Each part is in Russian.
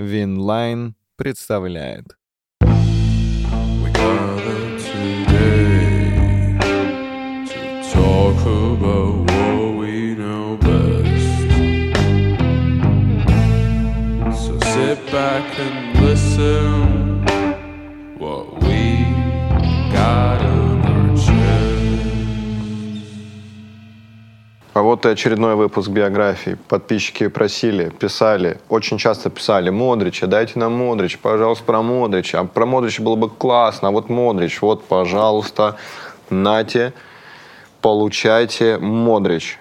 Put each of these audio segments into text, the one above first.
Winline представляет. Back and listen А вот и очередной выпуск биографии. Подписчики просили, писали, очень часто писали, Модрича, дайте нам Модрич, пожалуйста, про Модрича. А про Модрича было бы классно, а вот Модрич, вот, пожалуйста, нате, получайте Модрич.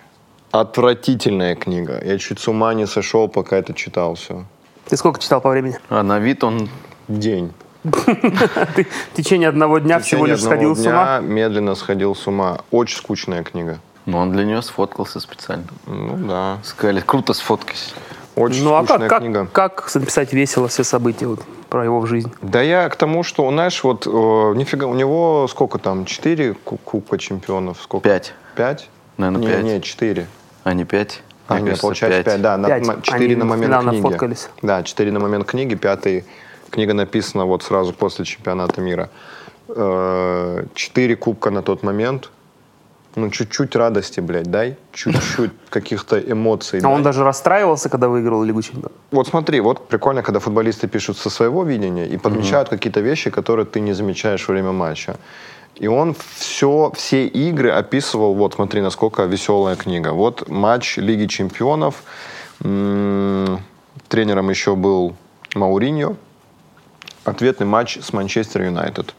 Отвратительная книга. Я чуть с ума не сошел, пока это читал все. Ты сколько читал по времени? А на вид он... День. Ты в течение одного дня всего лишь сходил с ума? медленно сходил с ума. Очень скучная книга. Ну, он для нее сфоткался специально. Ну да. Сказали, круто сфоткайся. Очень Ну а скучная как, книга. как, как написать весело все события вот, про его жизнь? Да я к тому, что, знаешь, вот э, нифига, у него сколько там, четыре ку- кубка чемпионов? Сколько? Пять. Пять? Наверное, не, пять. не, четыре. А не пять? А, Мне нет, кажется, получается пять, да. на- Пять. ма- Четыре Они на момент книги. фоткались. Да, четыре на момент книги, пятый. Книга написана вот сразу после чемпионата мира. Э, Четыре кубка на тот момент. Ну, чуть-чуть радости, блядь, дай. Чуть-чуть каких-то эмоций. А дай. он даже расстраивался, когда выиграл Лигу чемпионов. Вот смотри, вот прикольно, когда футболисты пишут со своего видения и подмечают какие-то вещи, которые ты не замечаешь во время матча. И он все, все игры описывал, вот смотри, насколько веселая книга. Вот матч Лиги Чемпионов. М, Тренером еще был Мауриньо. Ответный матч с Манчестер Юнайтед.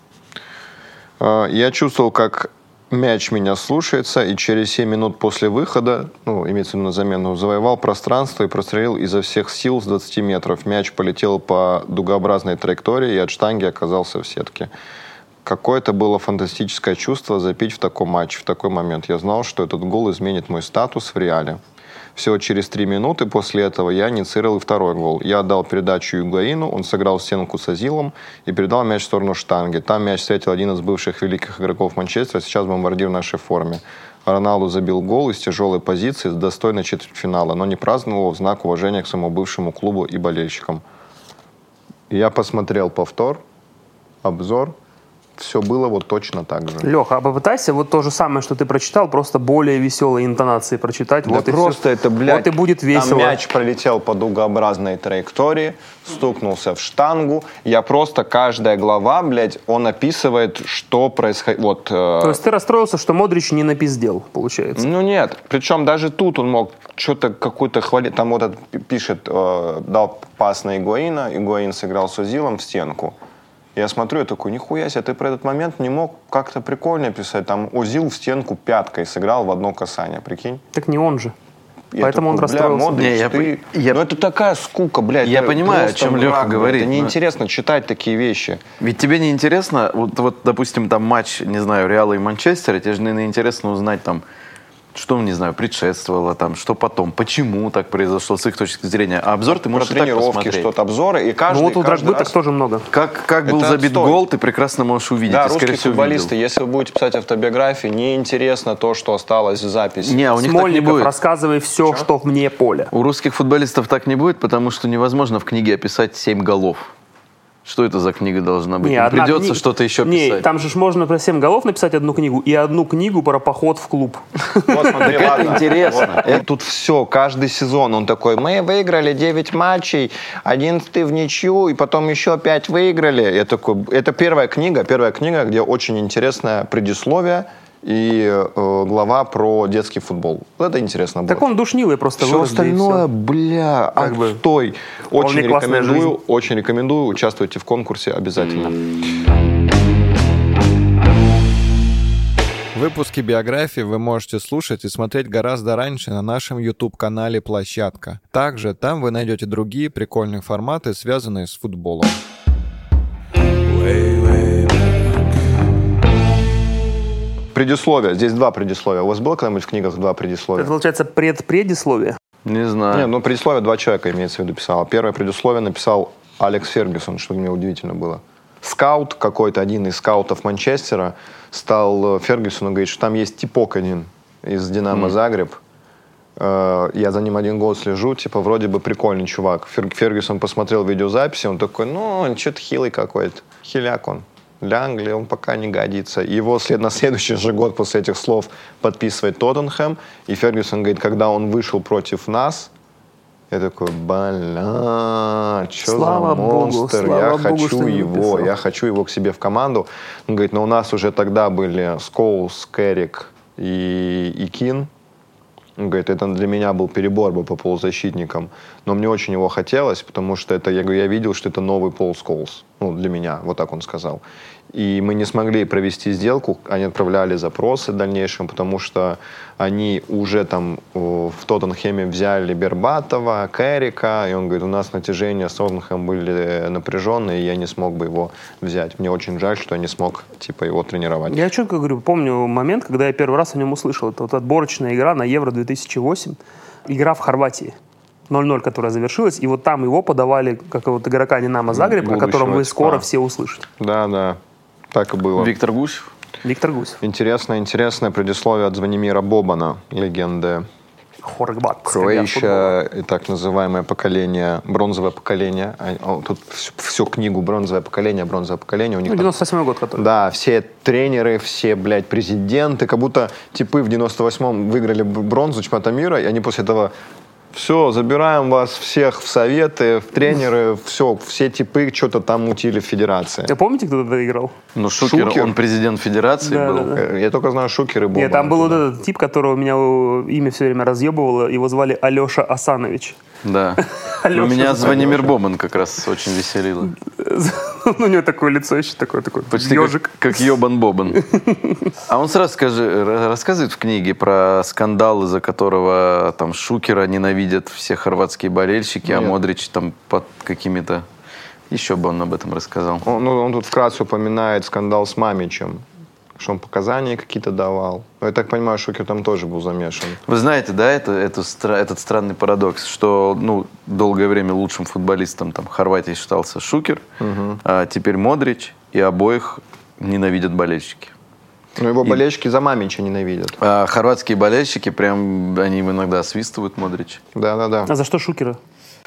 А, Я чувствовал, как мяч меня слушается, и через 7 минут после выхода, ну, имеется в виду на замену, завоевал пространство и прострелил изо всех сил с 20 метров. Мяч полетел по дугообразной траектории и от штанги оказался в сетке. Какое-то было фантастическое чувство запить в таком матче, в такой момент. Я знал, что этот гол изменит мой статус в реале. Всего через три минуты после этого я инициировал второй гол. Я отдал передачу Югаину, он сыграл стенку с Азилом и передал мяч в сторону штанги. Там мяч встретил один из бывших великих игроков Манчестера, сейчас бомбардир в нашей форме. Роналду забил гол из тяжелой позиции, с достойной четвертьфинала, но не праздновал его в знак уважения к своему бывшему клубу и болельщикам. Я посмотрел повтор, обзор, все было вот точно так же. Леха, а попытайся вот то же самое, что ты прочитал, просто более веселой интонации прочитать. Да вот и просто всё. это, блядь, Вот и будет весело. Там мяч пролетел по дугообразной траектории, стукнулся в штангу. Я просто, каждая глава, блядь, он описывает, что происходит. Вот, э, То есть ты расстроился, что Модрич не напиздел, получается. ну нет, причем даже тут он мог что-то какую-то хвалить. Там вот этот пи- пишет, э, дал пас на Игуаина, Игуаин сыграл с Узилом в стенку. Я смотрю, я такой, нихуя себе, ты про этот момент не мог как-то прикольно писать. Там Узил в стенку пяткой сыграл в одно касание, прикинь. Так не он же. Я Поэтому он такой, бля, расстроился. Модрич, Не, я ты- я- Ну это такая скука, блядь. Я это понимаю, о чем Леха говорит, Это но- неинтересно читать такие вещи. Ведь тебе не интересно, вот, вот, допустим, там матч, не знаю, Реала и Манчестера, тебе же, наверное, интересно узнать там, что, не знаю, предшествовало там, что потом, почему так произошло с их точки зрения. А обзор ты Про можешь и так тренировки, посмотреть. что-то, обзоры. И каждый, Ну вот у Драгбы раз- так тоже много. Как, как был забит отстой. гол, ты прекрасно можешь увидеть. Да, и, скорее русские всего, футболисты, видел. если вы будете писать автобиографии, неинтересно то, что осталось в записи. Не, а у них так не Смольников, будет. рассказывай все, что в мне поле. У русских футболистов так не будет, потому что невозможно в книге описать 7 голов. Что это за книга должна быть? Не, Им одна придется кни- что-то еще Не, писать. там же ж можно про 7 голов написать одну книгу и одну книгу про поход в клуб. Вот, смотри, это интересно. Тут все, каждый сезон он такой, мы выиграли 9 матчей, 11 в ничью, и потом еще 5 выиграли. Я такой, это первая книга, первая книга, где очень интересное предисловие и э, глава про детский футбол. Это интересно было. Так он душнилый просто Все остальное, всё. бля, Как бы отстой. Очень вполне классная рекомендую, жизнь. очень рекомендую, участвуйте в конкурсе обязательно. Выпуски биографии вы можете слушать и смотреть гораздо раньше на нашем YouTube-канале «Площадка». Также там вы найдете другие прикольные форматы, связанные с футболом. Предисловие. Здесь два предисловия. У вас было когда-нибудь в книгах два предисловия? Это получается предпредисловие. Не знаю. Не, ну предисловие два человека, имеется в виду, писал. Первое предисловие написал Алекс Фергюсон, что мне удивительно было. Скаут какой-то, один из скаутов Манчестера, стал Фергюсону говорить, что там есть типок один из «Динамо Загреб», Э, я за ним один год слежу, типа, вроде бы прикольный чувак. Фер- Фергюсон посмотрел видеозаписи, он такой, ну, он что-то хилый какой-то. Хиляк он. Для Англии он пока не годится. Его след на следующий же год после этих слов подписывает Тоттенхэм. И Фергюсон говорит, когда он вышел против нас, я такой, бля, что за Слава богу, монстр, слава я богу, хочу не его, я хочу его к себе в команду. Он говорит, но у нас уже тогда были Скоус, Керрик и, и Кин. Он говорит, это для меня был перебор бы по полузащитникам. Но мне очень его хотелось, потому что это, я, говорю, я видел, что это новый Пол Сколс. Ну, для меня, вот так он сказал. И мы не смогли провести сделку, они отправляли запросы в дальнейшем, потому что они уже там в Тоттенхеме взяли Бербатова, Керрика, и он говорит, у нас натяжения с Тоттенхэмом были напряженные, и я не смог бы его взять. Мне очень жаль, что я не смог типа его тренировать. Я четко говорю, помню момент, когда я первый раз о нем услышал. Это вот отборочная игра на Евро-2008. Игра в Хорватии. 0-0, которая завершилась. И вот там его подавали, как вот игрока Динамо Загреб, о котором вы скоро все услышите. Да, да, так и было. Виктор Гусев. Виктор Гусев. Интересное, интересное предисловие от Звонимира Бобана, легенды Хоргбат. Кроэйща и так называемое поколение, бронзовое поколение. А, Тут всю, всю книгу бронзовое поколение, бронзовое поколение. У них Ну, там 98 год, который. Да, все тренеры, все, блядь, президенты, как будто типы в 98-м выиграли бронзу чемпионата мира, и они после этого все, забираем вас всех в советы, в тренеры, все, все типы что-то там мутили в федерации. Вы помните, кто тогда играл? Ну, Шукер, Шукер. он президент федерации Да, был. да, да. Я только знаю Шукер и Бобан. Нет, там был вот этот тип, которого меня имя все время разъебывало. Его звали Алеша Асанович. Да. У меня Звонимир. Звонимир Боман как раз очень веселило. У него такое лицо еще такое, такой Почти ежик. как, как Йобан Бобан. А он сразу скажи, рассказывает в книге про скандал, из-за которого там Шукера ненавидят все хорватские болельщики, а. Модрич там под какими-то... Еще бы он об этом рассказал. Он, ну, он тут вкратце упоминает скандал с Мамичем, что он показания какие-то давал. Но я так понимаю, Шукер там тоже был замешан. Вы знаете, да, это, стра- этот странный парадокс, что ну, долгое время лучшим футболистом там, Хорватии считался Шукер, а теперь Модрич, и обоих ненавидят болельщики. Но его болельщики за Мамича ненавидят. А хорватские болельщики, прям, они иногда свистывают Модрич. Да-да-да. А за что Шукера?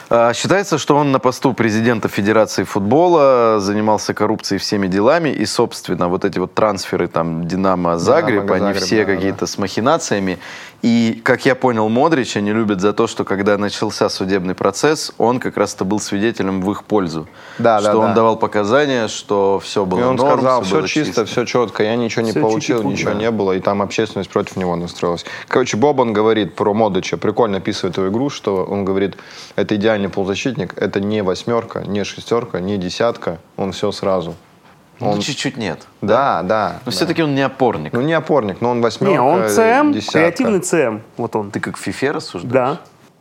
А, Считается, что он на посту президента Федерации футбола занимался коррупцией всеми делами, и, собственно, вот эти вот трансферы там Динамо Загреб, они Загреб, все да, какие-то с махинациями. И, как я понял, Модрича не любят за то, что когда начался судебный процесс, он как раз-то был свидетелем в их пользу. Да, что да, он да. давал показания, что все было И он норм, сказал, всё все было чисто, все четко, я ничего не получил, чики-пуки, ничего да. не было, и там общественность против него настроилась. Короче, Бобан говорит про Модыча, прикольно описывает эту игру, что он говорит, это идеальный полузащитник, это не восьмерка, не шестерка, не десятка, он все сразу. Ну, Он- чуть-чуть нет. Да, да. Но да. все-таки он не опорник. Ну, не опорник, но он восьмерка, Не, он ЦМ, десятка. креативный ЦМ. Вот он. Ты как в фифе рассуждаешь? Да.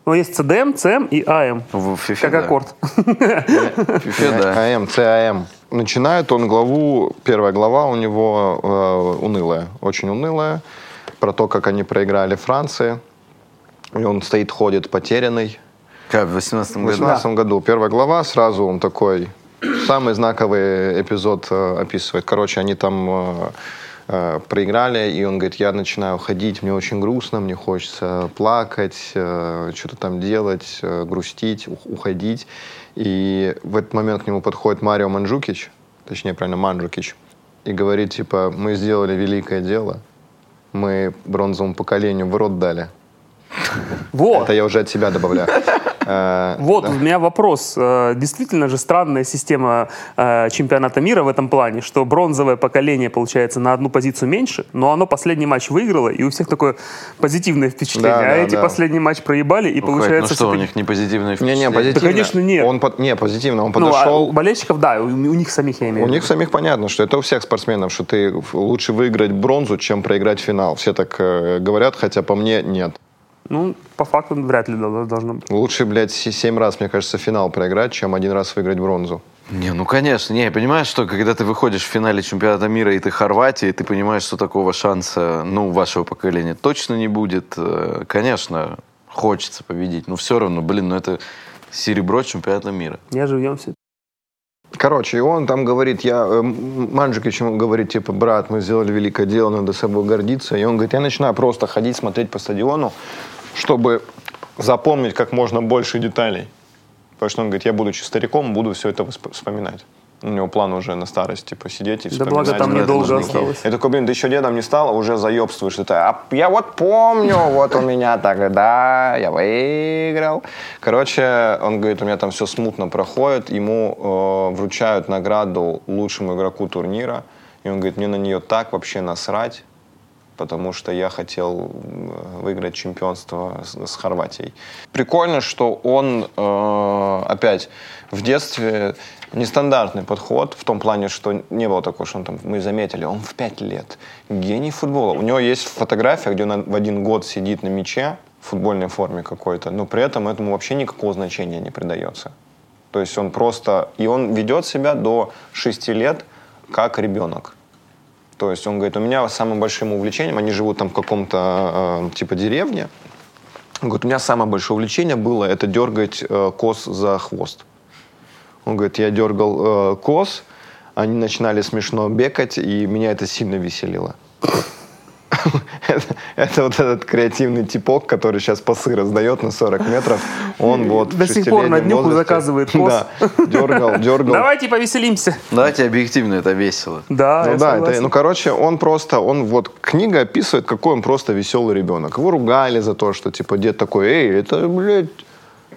Ну, есть CDM, CM и AM. В фифе, Как да. аккорд. В фифе, да. АМ, ЦАМ. Начинает он главу, первая глава у него э, унылая, очень унылая, про то, как они проиграли Франции. И он стоит, ходит потерянный. Как, в 18 В году? 2018 году первая глава, сразу он такой, самый знаковый эпизод э, описывает. Короче, они там э, э, проиграли, и он говорит, я начинаю ходить, мне очень грустно, мне хочется плакать, э, что-то там делать, э, грустить, ух- уходить. И в этот момент к нему подходит Марио Манджукич, точнее, правильно, Манджукич, и говорит, типа, мы сделали великое дело, мы бронзовому поколению в рот дали. Вот. Это я уже от себя добавляю. Э, Вот, у меня вопрос. Э, Действительно же странная система э, чемпионата мира в этом плане, что бронзовое поколение, получается, на одну позицию меньше, но оно последний матч выиграло, и у всех такое позитивное впечатление. А эти последний матч проебали, и получается... ну что, у них не позитивные Не-не, впечатления? позитивно. конечно, нет. Он не, позитивно. Он Ну, а подошел... у болельщиков, да, у, у них самих я имею У в виду. них самих понятно, что это у всех спортсменов, что ты лучше выиграть бронзу, чем проиграть финал. Все так говорят, хотя по мне нет. Ну, по факту вряд ли дол- должно быть. Лучше, блядь, се- семь раз, мне кажется, финал проиграть, чем один раз выиграть бронзу. Не, ну конечно. Не, понимаешь, что когда ты выходишь в финале чемпионата мира, и ты Хорватия, и ты понимаешь, что такого шанса, ну, вашего поколения точно не будет. Э, Конечно, хочется победить, но все равно, блин, ну это серебро чемпионата мира. Я живем все. Короче, и он там говорит, я, э, М- Манджукич ему говорит, типа, брат, мы сделали великое дело, надо собой гордиться. И он говорит, я начинаю просто ходить, смотреть по стадиону, чтобы запомнить как можно больше деталей. Потому что он говорит, я, будучи стариком, буду все это вспоминать. У него план уже на старость, типа, сидеть и Да благо там недолго осталось. Я такой, блин, ты еще дедом не стал, а уже заебствуешь. Это, а я вот помню, вот у меня тогда, я выиграл. Короче, он говорит, у меня там все смутно проходит. Ему э, вручают награду лучшему игроку турнира. И он говорит, мне на нее так вообще насрать потому что я хотел э, выиграть чемпионство с, с Хорватией. Прикольно, что он э, опять в детстве нестандартный подход в том плане, что не было такого, что он там, мы заметили, он в пять лет гений футбола. У него есть фотография, где он в один год сидит на мяче в футбольной форме какой-то, но при этом этому вообще никакого значения не придается. То есть он просто... И он ведет себя до 6 лет как ребенок. То есть он говорит, у меня самым большим увлечением, они живут там в каком-то э, типа деревне, он говорит, у меня самое большое увлечение было это дергать э, коз за хвост. Он говорит, я дергал э, коз, они начинали смешно бекать, и меня это сильно веселило. Это, это вот этот креативный типок, который сейчас пасы раздает на 40 метров. Он вот До в сих пор на днюху возрасте- заказывает коз. Да, дергал, дергал. Давайте повеселимся. Давайте объективно, это весело. Да, Ну да, это, ну короче, он просто, он вот, книга описывает, какой он просто веселый ребенок. Его ругали за то, что типа дед такой, эй, это, блядь,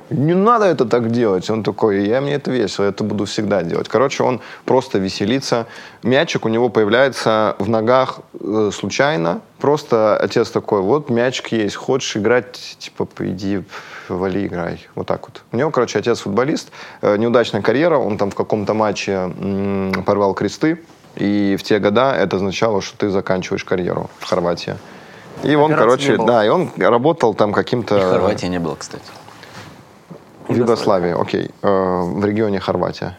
не надо это так делать. Он такой, я мне это весело, я это буду всегда делать. Короче, он просто веселится. Мячик у него появляется в ногах э, случайно. Просто отец такой, вот мячик есть, хочешь играть, типа, иди, вали, играй. Вот так вот. У него, короче, отец футболист, э, неудачная карьера, он там в каком-то матче м, порвал кресты, и в те года это означало, что ты заканчиваешь карьеру в Хорватии. И он, Операции короче, да, и он работал там каким-то... И Хорватии не было, кстати. В Югославии, окей. Э, в регионе Хорватия.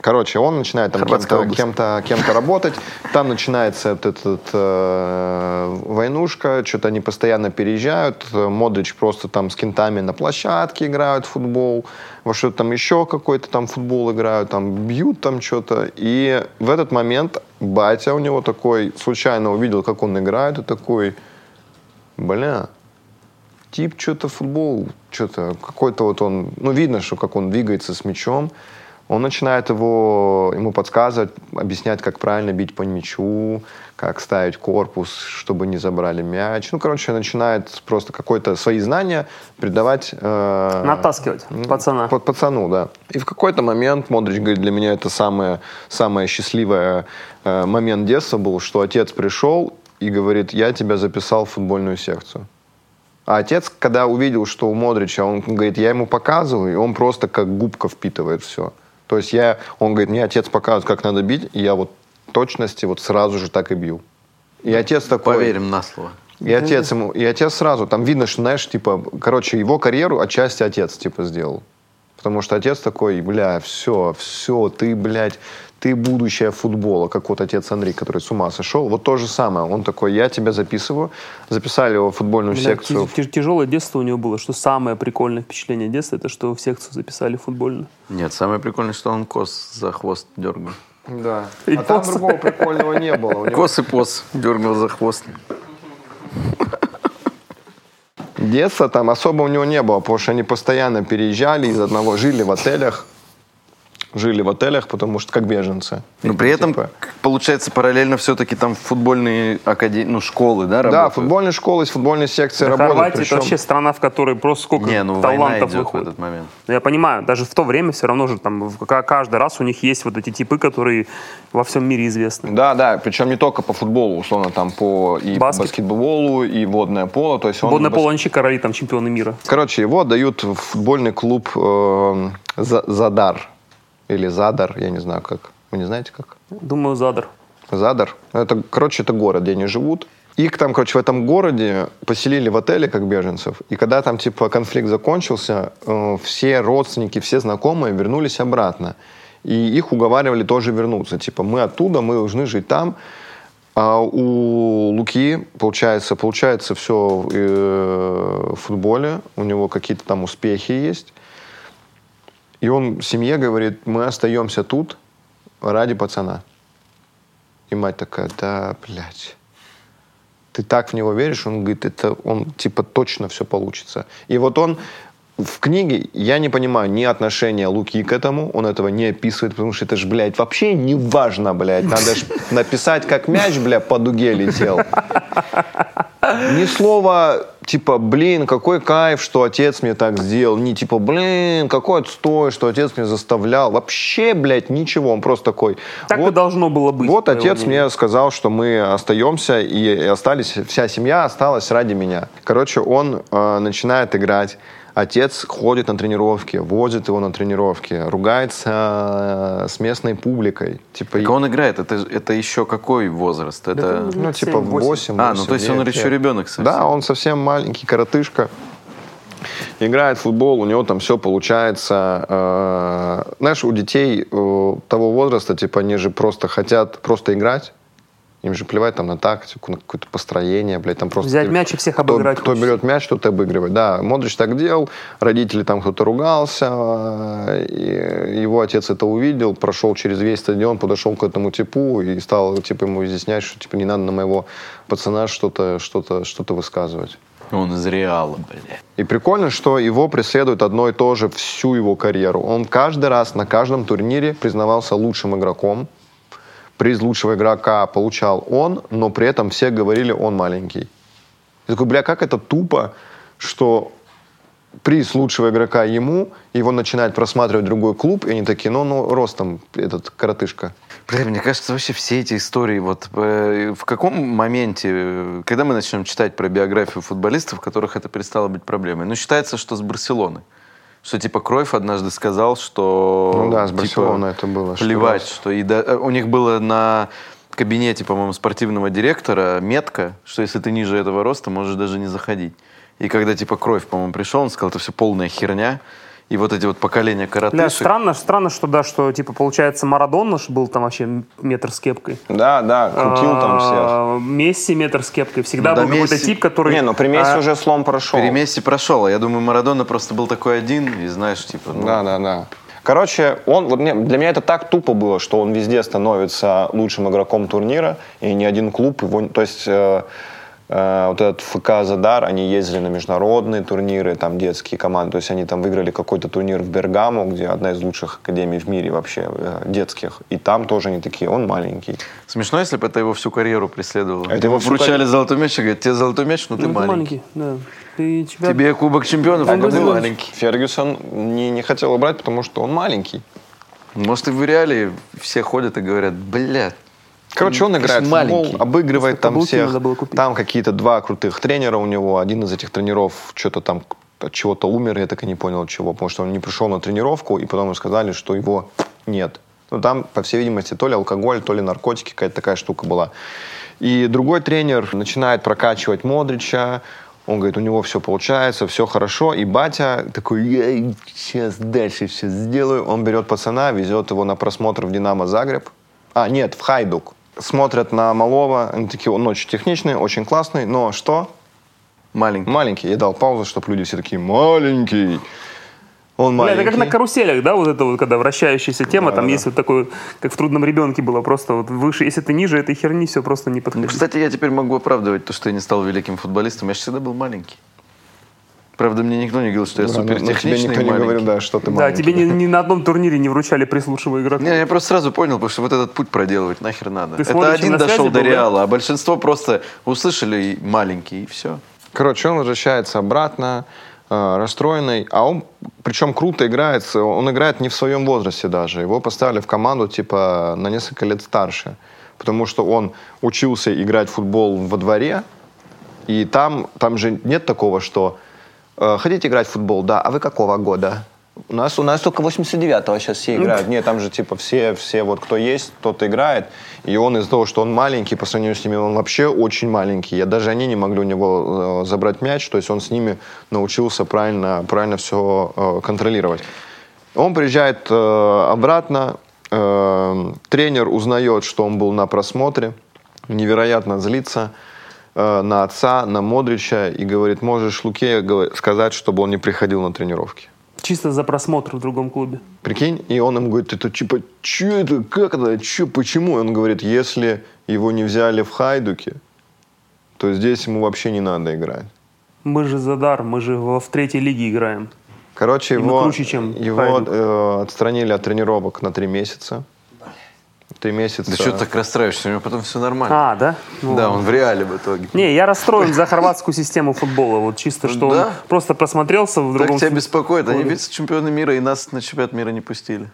Короче, он начинает там кем-то, кем-то, кем-то работать. Там начинается вот этот э, войнушка, что-то они постоянно переезжают. Модрич просто там с кентами на площадке играют в футбол. Во что-то там еще какой-то там футбол играют, там бьют там что-то. И в этот момент батя у него такой случайно увидел, как он играет, и такой, бля, тип что-то футбол, что-то какой-то вот он, ну видно, что как он двигается с мячом, он начинает его, ему подсказывать, объяснять, как правильно бить по мячу, как ставить корпус, чтобы не забрали мяч. Ну, короче, начинает просто какое-то свои знания придавать... э, Натаскивать пацана. под пацану, да. И в какой-то момент Модрич говорит, для меня это самое, самое счастливое э, момент детства был, что отец пришел и говорит, я тебя записал в футбольную секцию. А отец, когда увидел, что у Модрича, он говорит, я ему показываю, и он просто как губка впитывает все. То есть я, он говорит, мне отец показывает, как надо бить, и я вот точности вот сразу же так и бью. И отец такой... Поверим на слово. И отец ему, и отец сразу, там видно, что, знаешь, типа, короче, его карьеру отчасти отец, типа, сделал. Потому что отец такой, бля, все, все, ты, блядь, ты будущее футбола, как вот отец Андрей, который с ума сошел. Вот то же самое. Он такой, я тебя записываю. Записали его в футбольную Бля, секцию. Тяжелое детство у него было. Что самое прикольное впечатление детства, это что в секцию записали футбольную. Нет, самое прикольное, что он кос за хвост дергал. Да. И а там пос. другого прикольного не было. Него Кос и пос дергал за хвост. детства там особо у него не было, потому что они постоянно переезжали из одного, жили в отелях. Жили в отелях, потому что как беженцы. Но при этом, Типа. получается, параллельно все-таки там футбольные академии, ну, школы, да, работают? Да, футбольные школы, с футбольной секцией Да, работают. Хорватия это причем- вообще страна, в которой просто сколько Не, ну, война талантов идет в выходит. этот момент. Я понимаю, даже в то время все равно же там каждый раз у них есть вот эти типы, которые во всем мире известны. Да, да, причем не только по футболу, условно, там по и Баскет. баскетболу, и водное поло. То есть он Водное бас- поло, они короли там чемпионы мира. Короче, его дают в футбольный клуб э, За- Задар. Или Задар, я не знаю как. Вы не знаете как? Думаю, Задар. Задар. Это, короче, это город, где они живут. Их там, короче, в этом городе поселили в отеле как беженцев. И когда там, типа, конфликт закончился, э, все родственники, все знакомые вернулись обратно. И их уговаривали тоже вернуться. Типа, мы оттуда, мы должны жить там. А у Луки, получается, получается все в футболе. У него какие-то там успехи есть. И он семье говорит, мы остаемся тут ради пацана. И мать такая, да, блядь, ты так в него веришь, он говорит, это он типа точно все получится. И вот он в книге, я не понимаю ни отношения Луки к этому, он этого не описывает, потому что это же, блядь, вообще не важно, блядь. Надо же написать, как мяч, бля, по дуге летел. Ни слова, типа, блин, какой кайф, что отец мне так сделал. Не типа, блин, какой отстой, что отец меня заставлял. Вообще, блядь, ничего. Он просто такой. Так и вот, должно было быть. вот отец мнению. мне сказал, что мы остаемся и, и остались, вся семья осталась ради меня. Короче, он э, начинает играть. Отец ходит на тренировки, возит его на тренировки, ругается э, с местной публикой. Типа, Так он играет, это, это еще какой возраст? Это... ну, типа 8, А, ну то есть он еще ребенок совсем. Да, он совсем маленький, коротышка. Играет в футбол, у него там все получается. Э, Знаешь, у детей э, того возраста, типа, они же просто хотят просто играть. Им же плевать там на тактику, на какое-то построение, блядь, там просто... Взять мяч и всех кто, обыграть Кто берет мяч, тот и обыгрывает. Да, Модрич так делал, родители там кто-то ругался, и его отец это увидел, прошел через весь стадион, подошел к этому типу и стал типа ему изъяснять, что типа не надо на моего пацана что-то что-то что-то высказывать. Он из Реала, бля. И прикольно, что его преследует одно и то же всю его карьеру. Он каждый раз на каждом турнире признавался лучшим игроком. Приз лучшего игрока получал он, но при этом все говорили, он маленький. Я такой, бля, как это тупо, что приз лучшего игрока ему, его начинает просматривать другой клуб, и они такие, ну, ну, ростом этот коротышка. Бля, мне кажется, вообще все эти истории, вот э, в каком моменте, э, когда мы начнем читать про биографию футболистов, которых это перестало быть проблемой? Ну, считается, что с Барселоны. Что, типа, Кройф однажды сказал, что... Ну да, с типа, Барселоной это было, что Плевать, раз. что... и да- э, у них было на кабинете, по-моему, спортивного директора метка, что если ты ниже этого роста, можешь даже не заходить. И когда, типа, Кройф, по-моему, пришел, он сказал, это все полная херня. И вот эти вот поколения коротышек... странно, странно, что да, что типа получается Марадона ж был там вообще метр с кепкой. Да, да, А, Месси метр с кепкой. Всегда Ну да, был какой-то Месси- тип, который... Не, ну при Месси а, уже слом прошел. При Месси прошел, а я думаю, Марадона просто был такой один, и знаешь, типа... ну, Да, да, да. Короче, он, вот мне, для меня это так тупо было, что он везде становится лучшим игроком турнира, и ни один клуб его... То есть э, вот этот ФК «Задар», они ездили на международные турниры, там детские команды, то есть они там выиграли какой-то турнир в Бергамо, где одна из лучших академий в мире вообще э, детских, и там тоже они такие, он маленький. Смешно, если бы это его всю карьеру преследовало. Это его вручали карьеру. золотой мяч и говорят, тебе золотой мяч, но ну, ты ты маленький. да. Ты тебя... Тебе кубок чемпионов, а ты маленький. Фергюсон не, не хотел брать, потому что он маленький. Может, и в реале все ходят и говорят, бля, Короче, он играет в футбол, маленький. обыгрывает там всех. Там какие-то два крутых тренера у него. Один из этих тренеров что-то там от чего-то умер, я так и не понял от чего, потому что он не пришел на тренировку, и потом ему сказали, что его нет. Ну, там, по всей видимости, то ли алкоголь, то ли наркотики, какая-то такая штука была. И другой тренер начинает прокачивать Модрича, он говорит, у него все получается, все хорошо. И батя такой, я сейчас дальше все сделаю. Он берет пацана, везет его на просмотр в «Динамо Загреб». А, нет, в Хайдук. Смотрят на Малова, они такие, он очень техничный, очень классный, но что? маленький. Маленький. Я дал паузу, чтобы люди все такие, маленький. Он Бля, маленький. это как на каруселях, да, вот это вот, когда вращающаяся тема, там есть вот такой, как в «Трудном ребенке» было, просто вот выше, если ты ниже этой херни, все просто не Ну, подходит. кстати, я теперь могу оправдывать то, что я не стал великим футболистом. Я же всегда был маленький. Правда, мне никто не говорил, что я Да, супер но тебе техничный никто не говорил, да, что ты да, маленький. тебе ни, ни на одном турнире не вручали приз лучшего игрока. Не, я просто сразу понял, потому что вот этот путь проделывать нахер надо. Ты Это один на дошел связи до был, да? Реала, а большинство просто услышали маленький, и все. Короче, он возвращается обратно, э, расстроенный, а он, причем круто играет, он играет не в своем возрасте даже. Его поставили в команду, типа, на несколько лет старше. Потому что он учился играть в футбол во дворе, и там, там же нет такого, что хотите играть в футбол? Да, а вы какого года? У нас, у нас только 89-го сейчас все играют. Нет, там же типа все, все вот кто есть, тот играет. И он из-за того, что он маленький, по сравнению с ними, он вообще очень маленький. Я даже они не могли у него э, забрать мяч, то есть он с ними научился правильно, правильно все э, контролировать. Он приезжает э, обратно, э, тренер узнает, что он был на просмотре, невероятно злится э, на отца, на Модрича и говорит, можешь Луке сказать, чтобы он не приходил на тренировки. Чисто за просмотр в другом клубе. Прикинь, и он ему говорит, это типа, что это, как это, что, почему? И он говорит, если его не взяли в Хайдуке, то здесь ему вообще не надо играть. Мы же за дар, мы же во- в третьей лиге играем. Короче, И его, круче, чем его Хайдук. э, отстранили от тренировок на три месяца. Три месяца. Да что ты так расстраиваешься? У него потом все нормально. А, да? Ну, да, он в реале в итоге. Не, я расстроен за хорватскую систему футбола. Вот чисто, что Да? он просто просмотрелся в Так другом... тебя фут- беспокоит. Они вице-чемпионы мира и нас на чемпионат мира не пустили.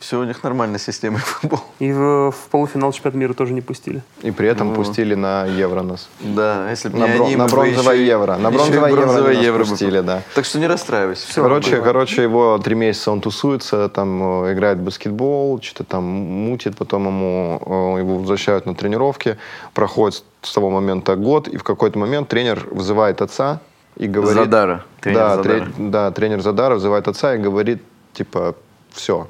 Все у них нормальная система и футбол. И в, в полуфинал чемпионата мира тоже не пустили. И при этом пустили на евро нас. Да, если бы На, не бро- они, на бы бронзовое еще евро. На бронзовое евро, бронзовое евро бы пустили, да. Так что не расстраивайся. Все Короче, короче, его три месяца он тусуется, там э, играет в баскетбол, что-то там мутит, потом ему э, его возвращают на тренировки, проходит с того момента год, и в какой-то момент тренер вызывает отца и говорит... Задара, тренер да, Задара. тре- да, тренер Задара вызывает отца и говорит, типа, все,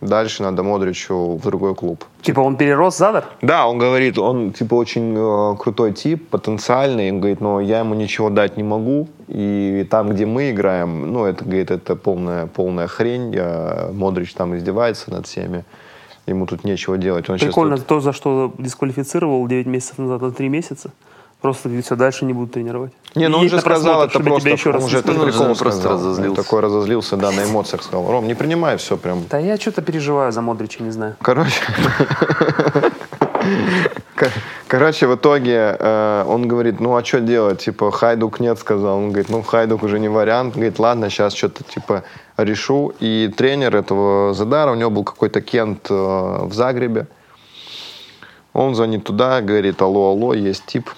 дальше надо Модричу в другой клуб. Типа он перерос Задар? Да, он говорит, он типа очень э, крутой тип, потенциальный. Он говорит, но я ему ничего дать не могу. И там, где мы играем, ну, это, говорит, это полная, полная хрень. Я- Модрич там издевается над всеми. Ему тут нечего делать. Он Прикольно тут- то, за что дисквалифицировал 9 месяцев назад на 3 месяца. Просто все, дальше не буду тренировать. Не, ну он же сказал это просто, тебя еще раз он же это прикол просто сказал. разозлился. Он такой разозлился, да, на эмоциях сказал. Ром, не принимай все прям. Да я что-то переживаю за Модрича, не знаю. Короче, Кор- короче, в итоге э, он говорит, ну а что делать? Типа, Хайдук нет, сказал. Он говорит, ну Хайдук уже не вариант. Он говорит, ладно, сейчас что-то типа решу. И тренер этого Задара, у него был какой-то Кент э, в Загребе. Он звонит туда, говорит, алло, алло, есть тип.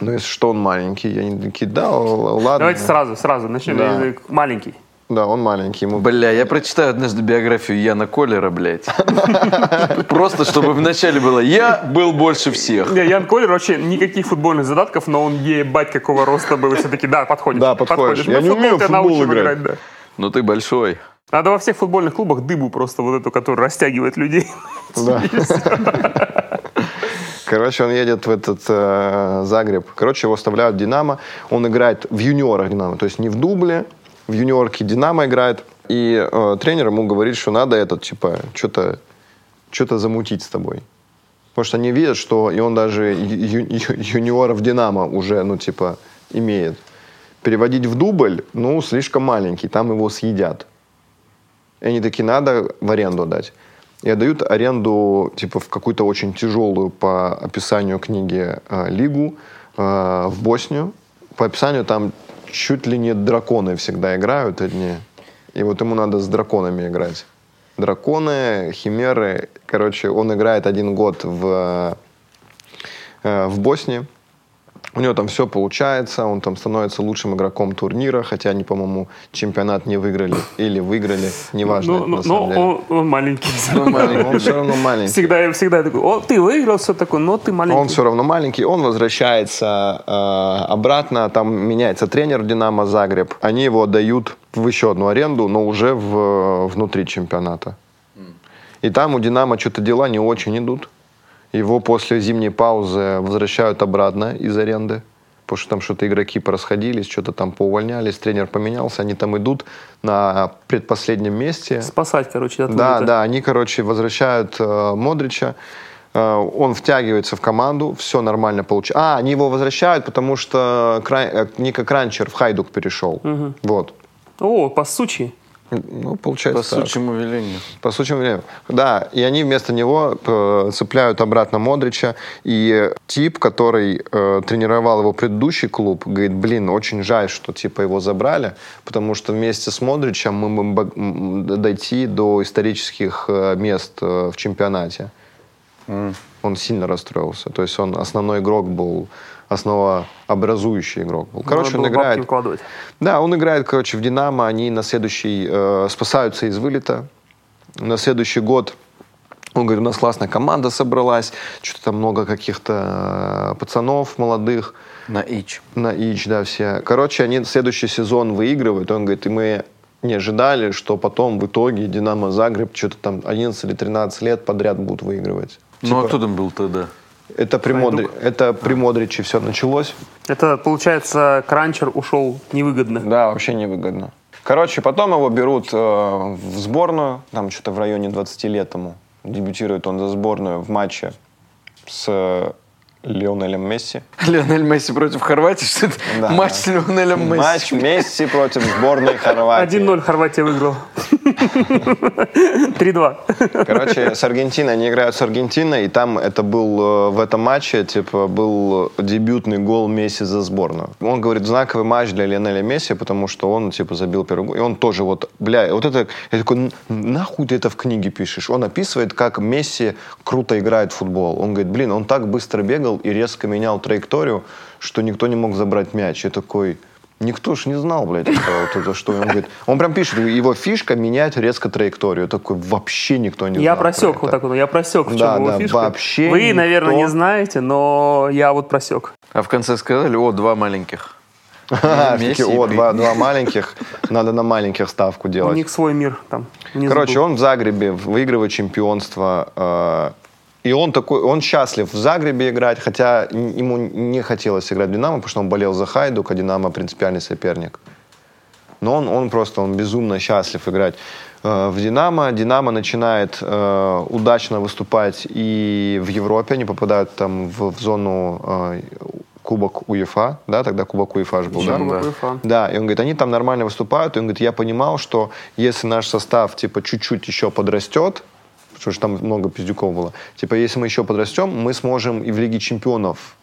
Ну, если что, он маленький. Я не такие, да, ладно. Давайте сразу, сразу начнем. Да. Я- Маленький. Да, он маленький. Ему Бля, я прочитаю однажды биографию Яна Коллера, блядь. Просто, чтобы вначале было «Я был больше всех». Не, Ян Колер вообще никаких футбольных задатков, но он ебать какого роста был. И все таки да, подходишь. Да, подходишь. Я не в умею футбол играть. да. Ну ты большой. Надо во всех футбольных клубах дыбу просто вот эту, которая растягивает людей. Да. Короче, он едет в этот э, Загреб. Короче, его оставляют Динамо. Он играет в юниорах Динамо, то есть не в дубле, в юниорке Динамо играет. И э, тренер ему говорит, что надо этот, типа, что-то что замутить с тобой. Потому что они видят, что и он даже ю- ю- юниоров Динамо уже, ну, типа, имеет. Переводить в дубль, ну, слишком маленький, там его съедят. И они такие, надо в аренду дать. И отдают аренду, типа, в какую-то очень тяжелую по описанию книги э, лигу э, в Боснию. По описанию там чуть ли не драконы всегда играют одни. И вот ему надо с драконами играть. Драконы, химеры. Короче, он играет один год в, э, в Боснии. У него там все получается, он там становится лучшим игроком турнира, хотя они, по-моему, чемпионат не выиграли или выиграли, неважно, Но, это но- но деле. он, он маленький. Он все равно маленький. Всегда, всегда такой, о, ты выиграл, все такое, но ты маленький. Он все равно маленький, он возвращается э, обратно, там меняется тренер Динамо Загреб. Они его дают в еще одну аренду, но уже в, внутри чемпионата. И там у Динамо что-то дела не очень идут. Его после зимней паузы возвращают обратно из аренды. Потому что там что-то игроки порасходились, что-то там поувольнялись, тренер поменялся, они там идут на предпоследнем месте. Спасать, короче, от Да, да, они, короче, возвращают э, Модрича. Э, он втягивается в команду, все нормально получается. А, они его возвращают, потому что Край- э, Ника Кранчер в Хайдук перешел. Вот. О, по сучи. Ну, По получается так. сучьему велению. По сути, мне- да, и они вместо него э, цепляют обратно Модрича, и тип, который э, тренировал его предыдущий клуб, говорит, блин, очень жаль, что типа его забрали, потому что вместе с Модричем мы м, дойти до исторических э, мест э, в чемпионате. Он сильно расстроился, то есть он основной игрок был, основообразующий игрок был. Короче, Надо он играет... вкладывать. Да, он играет, короче, в «Динамо». Они на следующий э, спасаются из вылета. На следующий год он говорит, у нас классная команда собралась, что-то там много каких-то э, пацанов молодых. На ич. На ИЧ, да, все. Короче, они следующий сезон выигрывают. Он говорит, и мы не ожидали, что потом в итоге «Динамо Загреб» что-то там 11 или 13 лет подряд будут выигрывать. Ну Типа, а кто там был тогда? Это при, Модри... это при Модриче все началось. Это, получается, Кранчер ушел невыгодно. Да, вообще невыгодно. Короче, потом его берут э, в сборную, там что-то в районе 20 лет ему. Дебютирует он за сборную в матче с э, Лионелем Месси. Лионель Месси против Хорватии, что это Да. матч с Лионелем Месси. Матч Месси против сборной Хорватии. 1-0 Хорватия выиграла. 3-2. Короче, с Аргентиной, они играют с Аргентиной, и там это был э, в этом матче, типа, был дебютный гол Месси за сборную. Он говорит, знаковый матч для Лионеля Месси, потому что он, типа, забил первый гол. И он тоже вот, бля, вот это, я такой, «Н- нахуй ты это в книге пишешь? Он описывает, как Месси круто играет в футбол. Он говорит, блин, он так быстро бегал и резко менял траекторию, что никто не мог забрать мяч. Я такой, Никто ж не знал, блядь, это, вот это что. Он говорит, он прям пишет, его фишка менять резко траекторию. Я такой, вообще никто не Я знал про просек это. вот так вот, я просек, в чем Да, его да, фишка. вообще Вы, никто- наверное, не знаете, но я вот просек. А в конце сказали, о, два маленьких. Такие, о, два, два маленьких, надо на маленьких ставку У делать. них свой мир там. Короче, он в Загребе выигрывает чемпионство. И он такой, он счастлив в Загребе играть, хотя ему не хотелось играть в Динамо, потому что он болел за Хайдук, а Динамо принципиальный соперник. Но он, он просто, он безумно счастлив играть э, в Динамо. Динамо начинает э, удачно выступать и в Европе. Они попадают там в, в зону э, Кубок УЕФА, да, тогда Кубок УЕФА же был, да? Кубок да. УЕФА. Да, и он говорит, они там нормально выступают. И он говорит, я понимал, что если наш состав, типа, чуть-чуть еще подрастет, потому что там много пиздюков было, типа, если мы еще подрастем, мы сможем и в Лиге чемпионов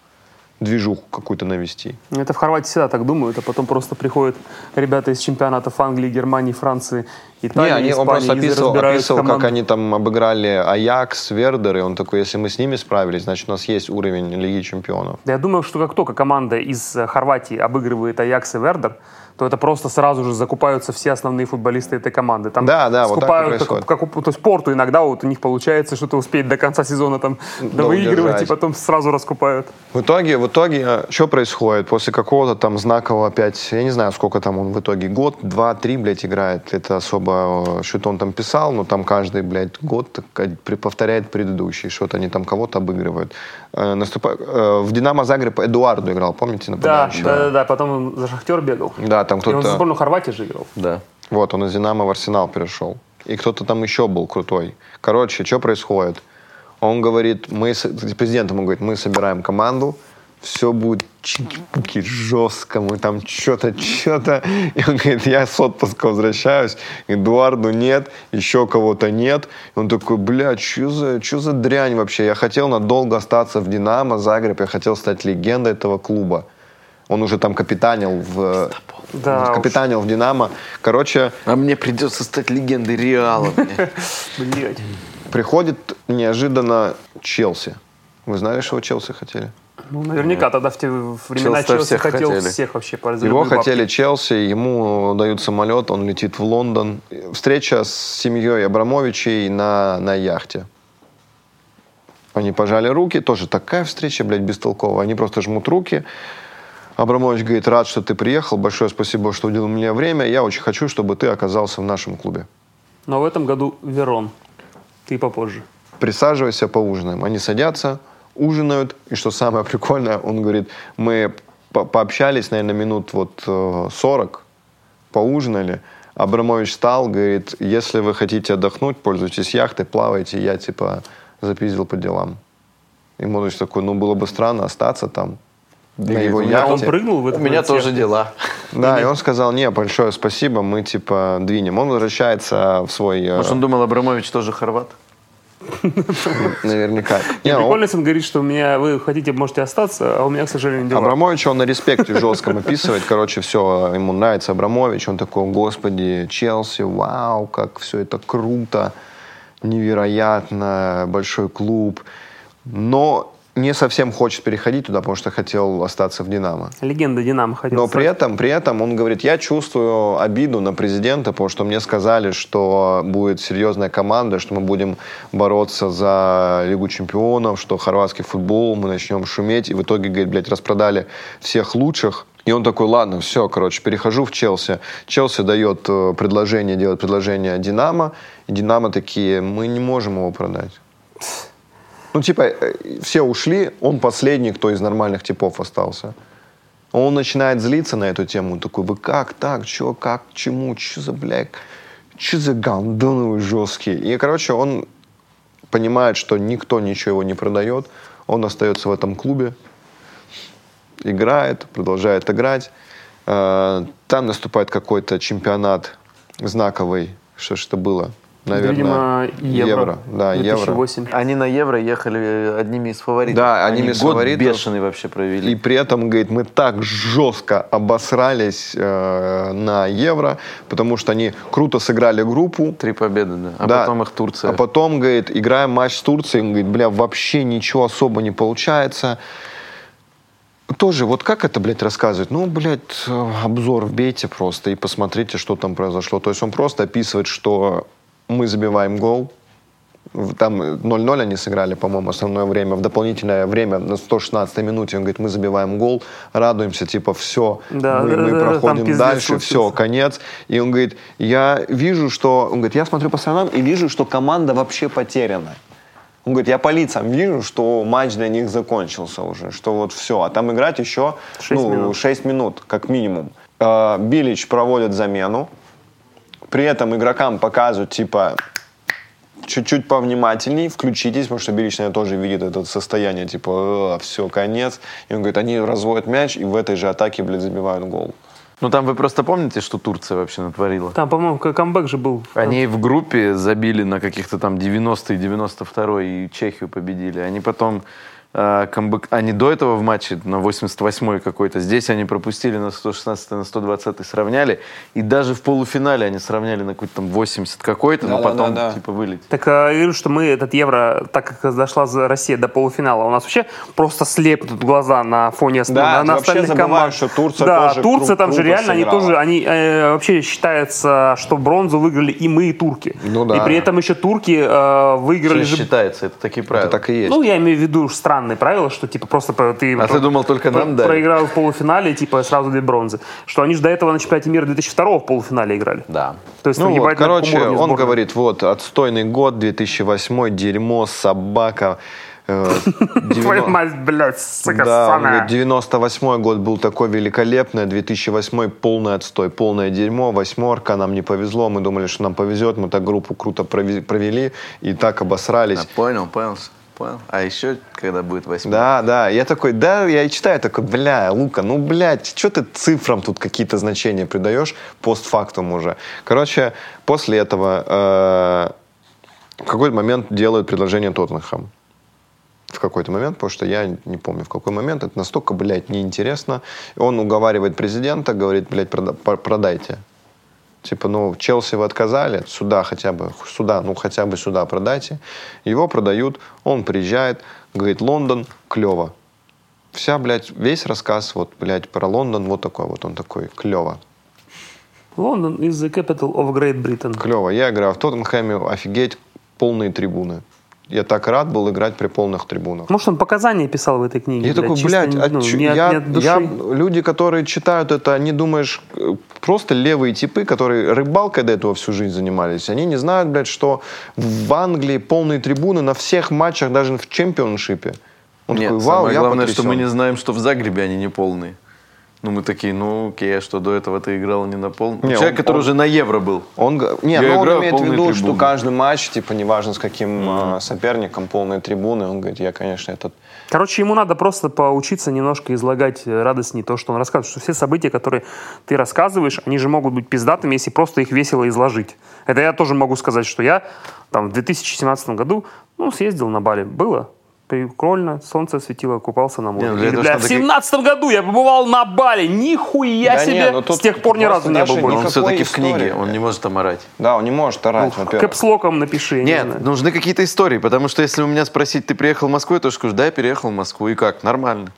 движуху какую-то навести. Это в Хорватии всегда так думают, а потом просто приходят ребята из чемпионатов Англии, Германии, Франции, Италии, Не, они, он Испании, просто и описывал, описывал как они там обыграли Аякс, Вердер, и он такой, если мы с ними справились, значит, у нас есть уровень Лиги чемпионов. Я думаю, что как только команда из э, Хорватии обыгрывает Аякс и Вердер, то это просто сразу же закупаются все основные футболисты этой команды. Там Да, да, вот так скупают, как, как то есть порту иногда вот у них получается что-то успеть до конца сезона там выигрывать удержать. и потом сразу раскупают. В итоге, в итоге, что происходит? После какого-то там знакового опять, я не знаю, сколько там он в итоге, год, два, три, блядь, играет. Это особо, э, что-то он там писал, но там каждый, блядь, год при- повторяет предыдущий, что-то они там кого-то обыгрывают. Э, наступа- э, в Динамо Загреб Эдуарду играл, помните, Да, нападающий? да, да, да, потом он за Шахтер бегал. Да, там И он за кто-то... сборную Хорватии же играл. Да. Вот, он из Динамо в Арсенал перешел. И кто-то там еще был крутой. Короче, что происходит? Он говорит, мы, с- президент ему говорит, мы собираем команду, все будет чики жестко, мы там что-то, что-то. И он говорит, я с отпуска возвращаюсь, Эдуарду нет, еще кого-то нет. И он такой, бля, что за, чё за дрянь вообще? Я хотел надолго остаться в Динамо, Загреб, я хотел стать легендой этого клуба. Он уже там капитанил в, Да уж. капитанил в Динамо. Короче, А мне придется стать легендой Реала. приходит неожиданно Челси. Вы знали, что Челси хотели? Ну, наверняка тогда в те времена Челси Челси всех хотел хотели. всех вообще по Его бабки. хотели Челси, ему дают самолет, он летит в Лондон. Встреча с семьей Абрамовичей на, на яхте. Они пожали руки, тоже такая встреча, блядь, бестолковая. Они просто жмут руки. Абрамович говорит, рад, что ты приехал, большое спасибо, что уделил мне время. Я очень хочу, чтобы ты оказался в нашем клубе. Но в этом году Верон. Ты попозже. присаживайся, поужинаем. Они садятся, ужинают, и что самое прикольное, он говорит, мы по- пообщались, наверное, минут вот э, 40, поужинали, Абрамович встал, говорит, если вы хотите отдохнуть, пользуйтесь яхтой, плавайте, я типа запиздил по делам. И Модович такой, ну было бы странно остаться там, на его «У меня Он прыгнул в У этот меня момент, тоже я- дела. Да, и он сказал, не, большое спасибо, мы типа двинем. Он возвращается в свой... э, Может, он думал, Абрамович тоже хорват? наверняка. Не, прикольно, он говорит, что у меня вы хотите, можете остаться, а у меня, к сожалению, дела. Абрамович, он на респекте жестком описывает. Короче, все, ему нравится Абрамович. Он такой, господи, Челси, вау, как все это круто, невероятно, большой клуб. Но не совсем хочет переходить туда, потому что хотел остаться в «Динамо». Легенда Динамо хотел Но стать. при этом, при этом он говорит, я чувствую обиду на президента, потому что мне сказали, что будет серьезная команда, что мы будем бороться за Лигу чемпионов, что хорватский футбол, мы начнем шуметь. И в итоге, говорит, блядь, распродали всех лучших. И он такой, ладно, все, короче, перехожу в Челси. Челси дает э, предложение, делает предложение Динамо. И Динамо такие, мы не можем его продать. Ну, типа, э, все ушли, он последний, кто из нормальных типов остался. Он начинает злиться на эту тему. Такой, вы как так, чё, как, чему, чё за, блядь, чё за гандоны вы. И, короче, он понимает, что никто ничего его не продает. Он остается в этом клубе, играет, продолжает играть. Э, Там наступает какой-то чемпионат знаковый. Что ж это было? Наверное, Видимо, Евро. Да, евро. 2008. Они на Евро ехали одними из фаворитов. Да, одними из год фаворитов. бешеный вообще провели. И при этом, говорит, мы так жестко обосрались э, на Евро, потому что они круто сыграли группу. Три победы, да. А Да. потом их Турция. А потом, говорит, играем матч с Турцией, он говорит, бля, вообще ничего особо не получается. Тоже, вот как это, блядь, рассказывать? Ну, блядь, э, обзор вбейте просто и посмотрите, что там произошло. То есть он просто описывает, что мы забиваем гол, там 0-0 они сыграли, по-моему, основное время. В дополнительное время на 116 минуте он говорит, мы забиваем гол, радуемся, типа, все, Да, мы, да, мы да, проходим дальше, случился. все, конец. И он говорит, я вижу, что... Он говорит, я смотрю по сторонам и вижу, что команда вообще потеряна. Он говорит, я по лицам вижу, что матч для них закончился уже, что вот все. А там играть еще Шесть ну, минут. 6 минут, как минимум. Э, Билич проводит замену. При этом игрокам показывают, типа, чуть-чуть повнимательней, включитесь, потому что наверное, тоже видит это состояние, типа, все, конец. И он говорит, они разводят мяч, и в этой же атаке, блядь, забивают гол. Ну там вы просто помните, что Турция вообще натворила? Там, по-моему, камбэк же был. Они в группе забили на каких-то там 90-й, 92-й и Чехию победили. Они потом э, камбэк- Они до этого в матче на 88-й какой-то. Здесь они пропустили на 116 на 120 сравняли. И даже в полуфинале они сравняли на какой-то там 80 какой-то, но потом Да-да-да-да. типа вылетели. Так а, я говорю, что мы этот Евро, так как дошла за Россия до полуфинала, у нас вообще просто слепнут глаза на фоне Да, на, на остальных забываешь, команд. что Турция да, тоже Турция там же реально, они сыграла. тоже, они э, вообще считается, что бронзу выиграли и мы, и турки. Ну да. И при этом еще турки э, выиграли же... считается, это такие правила. Это так и есть. Ну, я имею в виду странные правила, что типа просто про- ты, А ты думал, только нам дали? проиграл в полуфинале, типа сразу две бронзы. Что они же до этого на чемпионате мира 2002 в полуфинале играли. Да. То есть, Ну вот, короче, он говорит, вот, отстойный год, 2008, дерьмо, собака. э, Твою 90 мать, блядь, сука, Да, он самая. говорит, 98 год был такой великолепный, 2008 полный отстой, полное дерьмо, восьмерка, нам не повезло, мы думали, что нам повезет, мы так группу круто провели и так обосрались. Понял, понял, понял. А еще, когда будет восьмой? Да, да, я такой, да, я и читаю, такой, бля, Лука, ну, блядь, что ты цифрам тут какие-то значения придаешь постфактум уже? Короче, после этого э, в какой-то момент делают предложение Тоттенхэм. В какой-то момент, потому что я не помню, в какой момент. Это настолько, блядь, неинтересно. Он уговаривает президента, говорит, блядь, прода- продайте. Типа, ну, Челси вы отказали, сюда хотя бы, сюда, ну, хотя бы сюда продайте. Его продают, он приезжает, говорит, Лондон, клево. Вся, блядь, весь рассказ, вот, блядь, про Лондон, вот такой вот, он такой, клево. Лондон is the capital of Great Britain. Клево. Я играю в Тоттенхэме, офигеть, полные трибуны. Я так рад был играть при полных трибунах. Может, он показания писал в этой книге? Я такой, чисто, блядь, а ну, чё- не от- я, не от души. я- люди, которые читают это, они, думаешь, э, просто левые типы, которые рыбалкой до этого всю жизнь занимались, они не знают, блядь, что в Англии полные трибуны на всех матчах, даже в чемпионшипе. Он Нет, такой, вау, самое я главное, что мы потрясен». не знаем, что в Загребе они не полные. Ну, мы такие, ну, окей, а что до этого ты играл не на полный? Не, Человек, он- который он- уже на Евро был. Он, не, Я ну, он имеет в виду, что каждый матч, типа, неважно с каким э, соперником, полные трибуны. Он говорит, я, конечно, этот... Короче, ему надо просто поучиться немножко излагать э, радостнее то, что он рассказывает. Что все события, которые ты рассказываешь, они же могут быть пиздатыми, если просто их весело изложить. Это я тоже могу сказать, что я там в 2017 году, ну, съездил на Бали. Было прикольно, солнце светило, купался на море. Не, ну Или, бля, в 2017 году я побывал на Бали. Нихуя Да себе! не, ну С тех пор ни разу не был не- больше. Он все-таки в книге, он не может там орать. Да, он не может орать, во-первых. Кэпслоком напиши, не Нет, знаю. нужны какие-то истории, потому что если у меня спросить, ты приехал в Москву, я тоже скажу, да, я переехал в Москву, и как, нормально.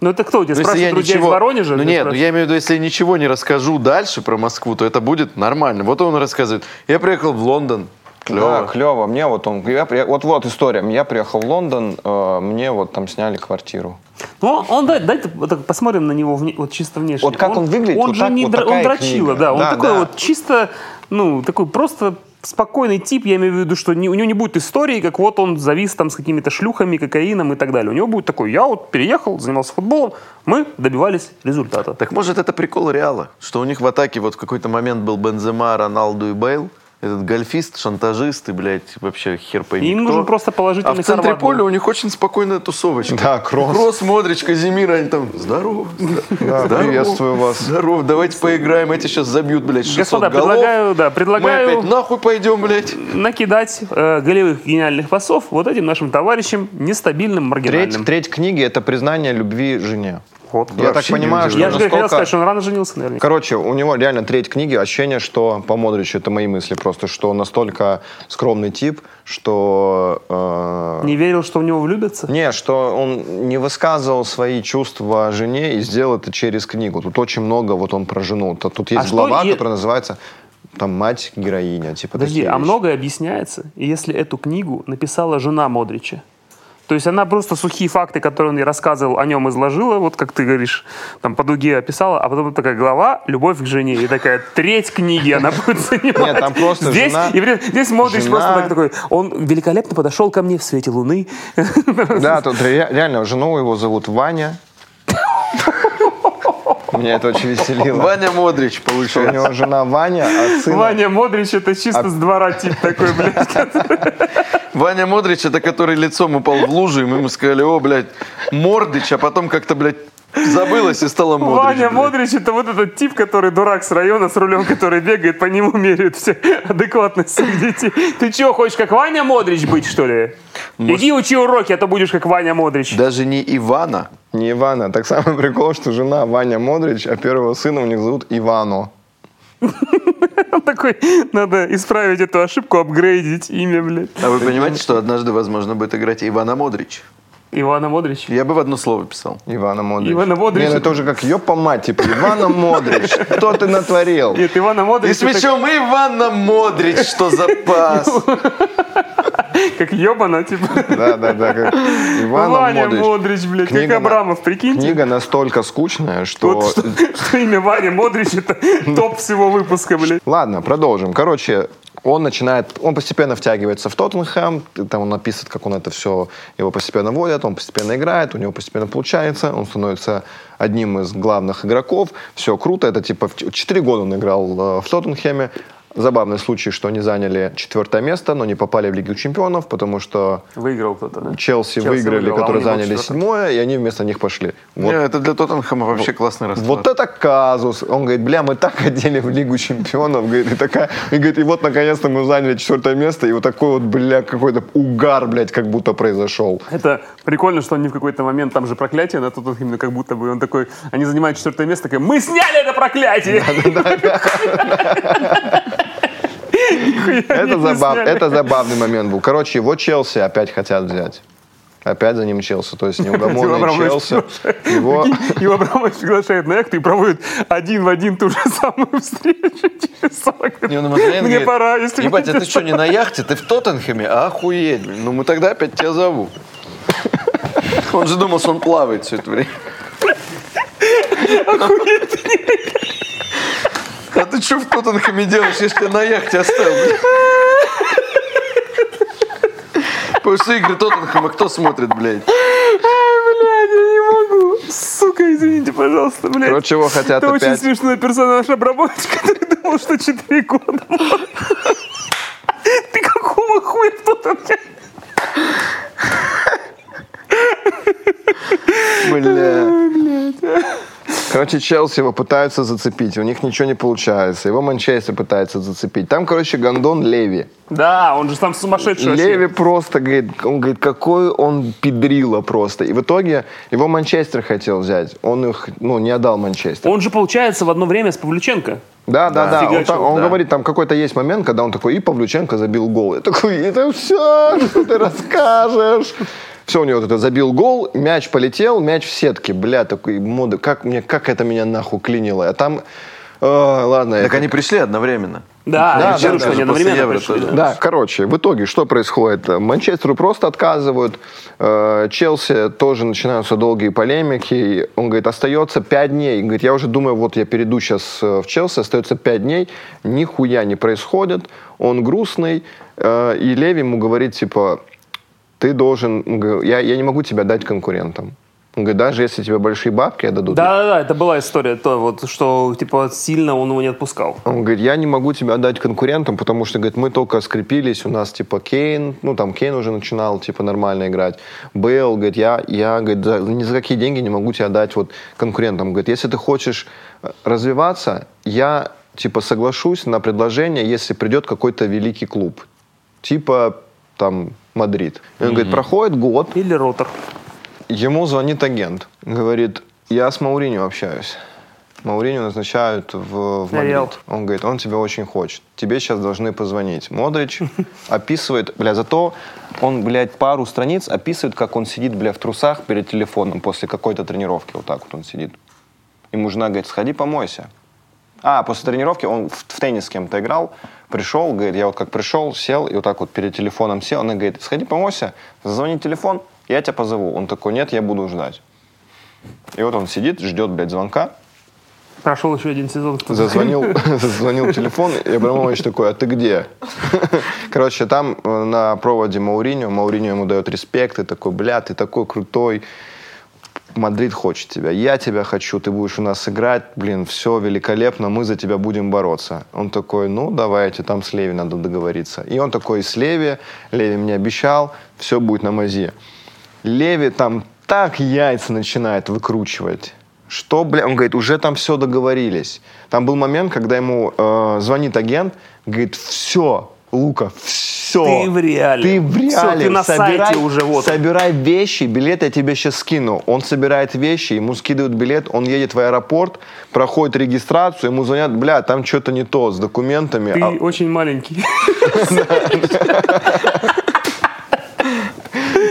Ну это кто у тебя Ну, если спрашивает я друзей ничего... из Воронежа? Ну нет, ну я имею в виду, если я ничего не расскажу дальше про Москву, то это будет нормально. Вот он рассказывает, я приехал в Лондон, клево. Да, клево. Мне вот он, я вот вот история. Я приехал в Лондон, э, мне вот там сняли квартиру. Ну, он, дай, дайте вот так посмотрим на него вне- вот чисто внешне. Вот как он выглядит, Он вот же так- не вот дра- он дрочила, книга. да. Он Да, такой да. вот чисто, ну, такой просто спокойный тип. Я имею в виду, что не- у него не будет истории, как вот он завис там с какими-то шлюхами, кокаином и так далее. У него будет такой, я вот переехал, занимался футболом, мы добивались результата. Так может это прикол Реала, что у них в атаке вот в какой-то момент был Бензема, Роналду и Бейл. Этот гольфист, шантажист и, блядь, вообще хер пойми Им кто. нужен просто положительный А в центре формат поля у них очень спокойная тусовочка. Да, кросс. Кросс, Модрич, Казимир, они там, здорово. Да, здорово, приветствую вас. Здорово, давайте поиграем, эти сейчас забьют, блядь, 600 Господа, голов. предлагаю, да, Мы предлагаю опять нахуй пойдем, блядь. накидать э, голевых гениальных пасов вот этим нашим товарищам нестабильным, маргинальным. Треть, треть книги — это признание любви жене. Вот. Я так понимаю, что Я же хотел сказать, что он рано женился, наверное. Короче, у него реально треть книги ощущение, что по Модричу, это мои мысли просто, что он настолько скромный тип, что... э, Не верил, что в него влюбятся? Не, что он не высказывал свои чувства жене и сделал это через книгу. Тут очень много вот он про жену. Тут есть А что глава, е- которая называется там мать героиня, типа Подожди, такие а многое объясняется, если эту книгу написала жена Модрича. То есть она просто сухие факты, которые он ей рассказывал, о нем изложила, вот как ты говоришь, там по дуге описала, а потом такая глава «Любовь к жене». И такая треть книги она будет занимать. Нет, там просто здесь, жена- и здесь Модрич жена- просто так такой, он великолепно подошел ко мне в свете луны. Да, тут ре- реально жену его зовут Ваня. Меня это очень веселило. Ваня Модрич, Что у получается. него жена Ваня, а сын... Ваня Модрич это чисто с двора тип такой, блядь. Ваня Модрич, это который лицом упал в лужу, и мы ему сказали, о, блядь, Мордыч, а потом как-то, блядь, забылось и стало Модрич. Ваня. Модрич это вот этот тип, который дурак с района с рулем, который бегает, по нему меряет все адекватность всех детей. Ты что, хочешь как Ваня Модрич быть, что ли? Иди учи уроки, а то будешь как Ваня Модрич. Даже не Ивана. Не Ивана. Так самый прикол, что жена Ваня Модрич, а первого сына у них зовут Ивано. Он такой, надо исправить эту ошибку, апгрейдить имя, блядь. А вы понимаете, что однажды, возможно, будет играть Ивана Модрич? Ивана Модрич. Я бы в одно слово писал. Ивана Модрич. Ивана Модрич. Не, ну это уже как ёпа мать, типа Ивана Модрич. Что ты натворил? Нет, Ивана Модрич И с мячом Ивана Модрич, что за пас. как ебано, типа. Да, да, да. как Ивана Ваня Модрич. Модрич, блядь, как Книга на- Абрамов, прикиньте. Книга настолько скучная, что... Вот что, что имя Ваня Модрич это топ всего выпуска, блядь. Ладно, продолжим. Короче, он начинает, он постепенно втягивается в Тоттенхэм, там он написывает, как он это все, его постепенно водят, он постепенно играет, у него постепенно получается, он становится одним из главных игроков, все круто, это типа в 4 года он играл э, в Тоттенхэме, Забавный случай, что они заняли четвертое место, но не попали в Лигу чемпионов, потому что Выиграл кто-то, да? Челси, Челси выиграли, выиграл, а которые был заняли седьмое, и они вместо них пошли. Вот Не, это для Тоттенхэма вообще классный расклад. вот это казус. Он говорит, бля, мы так хотели в Лигу чемпионов. Говорит, и, такая, и, говорит, и вот наконец-то мы заняли четвертое место, и вот такой вот, бля, какой-то угар, блядь, как будто произошел. Это прикольно, что они в какой-то момент, там же проклятие на тот именно как будто бы он такой, они занимают четвертое место, такой, мы сняли это проклятие! Это, забав- это забавный момент был. Короче, его Челси опять хотят взять. Опять за ним Челси. То есть неугомонный Челси. Его... Его Абрамович приглашает на яхту и проводит один в один ту же самую встречу через 40 Не, звонит, Мне говорит, пора, если Ебать, а ты что, не на яхте? Ты в Тоттенхэме? Охуеть. блин. Ну мы тогда опять тебя зову. Он же думал, что он плавает все это время. А ты что в Тоттенхэме делаешь, если на яхте оставил? Потому что игры Тоттенхэма кто смотрит, блядь? Блядь, я не могу. Сука, извините, пожалуйста, блядь. Короче, его хотят Это очень опять... смешной персонаж Абрамович, который думал, что 4 года. Ты какого хуя в Тоттенхэме? Бля. Короче, Челси его пытаются зацепить, у них ничего не получается. Его Манчестер пытается зацепить. Там, короче, Гондон Леви. Да, он же там сумасшедший вообще. Леви просто говорит, он говорит, какой он педрила просто. И в итоге его Манчестер хотел взять. Он их, ну, не отдал Манчестер. Он же, получается, в одно время с Павлюченко. Да, да, да. Он, Фигачил, там- он да. говорит, там какой-то есть момент, когда он такой, и Павлюченко забил гол. Я такой, это все, что ты расскажешь. Все, у него вот это забил гол, мяч полетел, мяч в сетке. Бля, такой мода, как, мне, как это меня нахуй клинило. А там, э, ладно. Так это- они пришли одновременно. Да, Да, да, что да, они одновременно Евро пришли. да. Да, короче, в итоге что происходит? Манчестеру просто отказывают, э, Челси тоже начинаются долгие полемики. Он говорит, остается 5 дней. Он говорит, я уже думаю, вот я перейду сейчас в Челси, остается 5 дней, нихуя не происходит. Он грустный, э, и Леви ему говорит, типа, ты должен, я, я не могу тебя дать конкурентам. Он говорит, даже если тебе большие бабки отдадут, Да-да-да, это была история, то вот, что типа сильно он его не отпускал. Он говорит, я не могу тебя отдать конкурентам, потому что, говорит, мы только скрепились, у нас, типа, Кейн, ну, там, Кейн уже начинал, типа, нормально играть. Бейл, говорит, я, я говорит, за- ни за какие деньги не могу тебя отдать вот конкурентам. Говорит, если ты хочешь э, развиваться, я, типа, соглашусь на предложение, если придет какой-то великий клуб. Типа, там, Мадрид. И он говорит, проходит год, Или ротор. Ему звонит агент, говорит, я с Моуриньо общаюсь. Моуриньо назначают в, в. Мадрид. Он говорит, он тебя очень хочет. Тебе сейчас должны позвонить. Модрич описывает, бля, зато он, блядь, пару страниц описывает, как он сидит, бля, в трусах перед телефоном после какой-то тренировки. Вот так вот он сидит. Ему жена говорит, сходи помойся. А, после тренировки он в, в теннис с кем-то играл, пришел, говорит, я вот как пришел, сел, и вот так вот перед телефоном сел, он говорит, сходи помойся, зазвони телефон, я тебя позову. Он такой, нет, я буду ждать. И вот он сидит, ждет, блядь, звонка, Прошел еще один сезон. зазвонил, зазвонил телефон, и Абрамович такой, а ты где? Короче, там э, на проводе Мауриньо, Мауриньо ему дает респект, и такой, бля, ты такой крутой, Мадрид хочет тебя, я тебя хочу, ты будешь у нас играть, блин, все великолепно, мы за тебя будем бороться. Он такой, ну, давайте, там с Леви надо договориться. И он такой, с Леви, Леви мне обещал, все будет на мазе. Леви там так яйца начинает выкручивать. Что, бля, он говорит, уже там все договорились. Там был момент, когда ему э, звонит агент, говорит, все, Лука, все. Ты в реале. Ты в реале. ты на сайте уже, вот. Собирай вещи, билет я тебе сейчас скину. Он собирает вещи, ему скидывают билет, он едет в аэропорт, проходит регистрацию, ему звонят, бля, там что-то не то с документами. Ты А- очень маленький.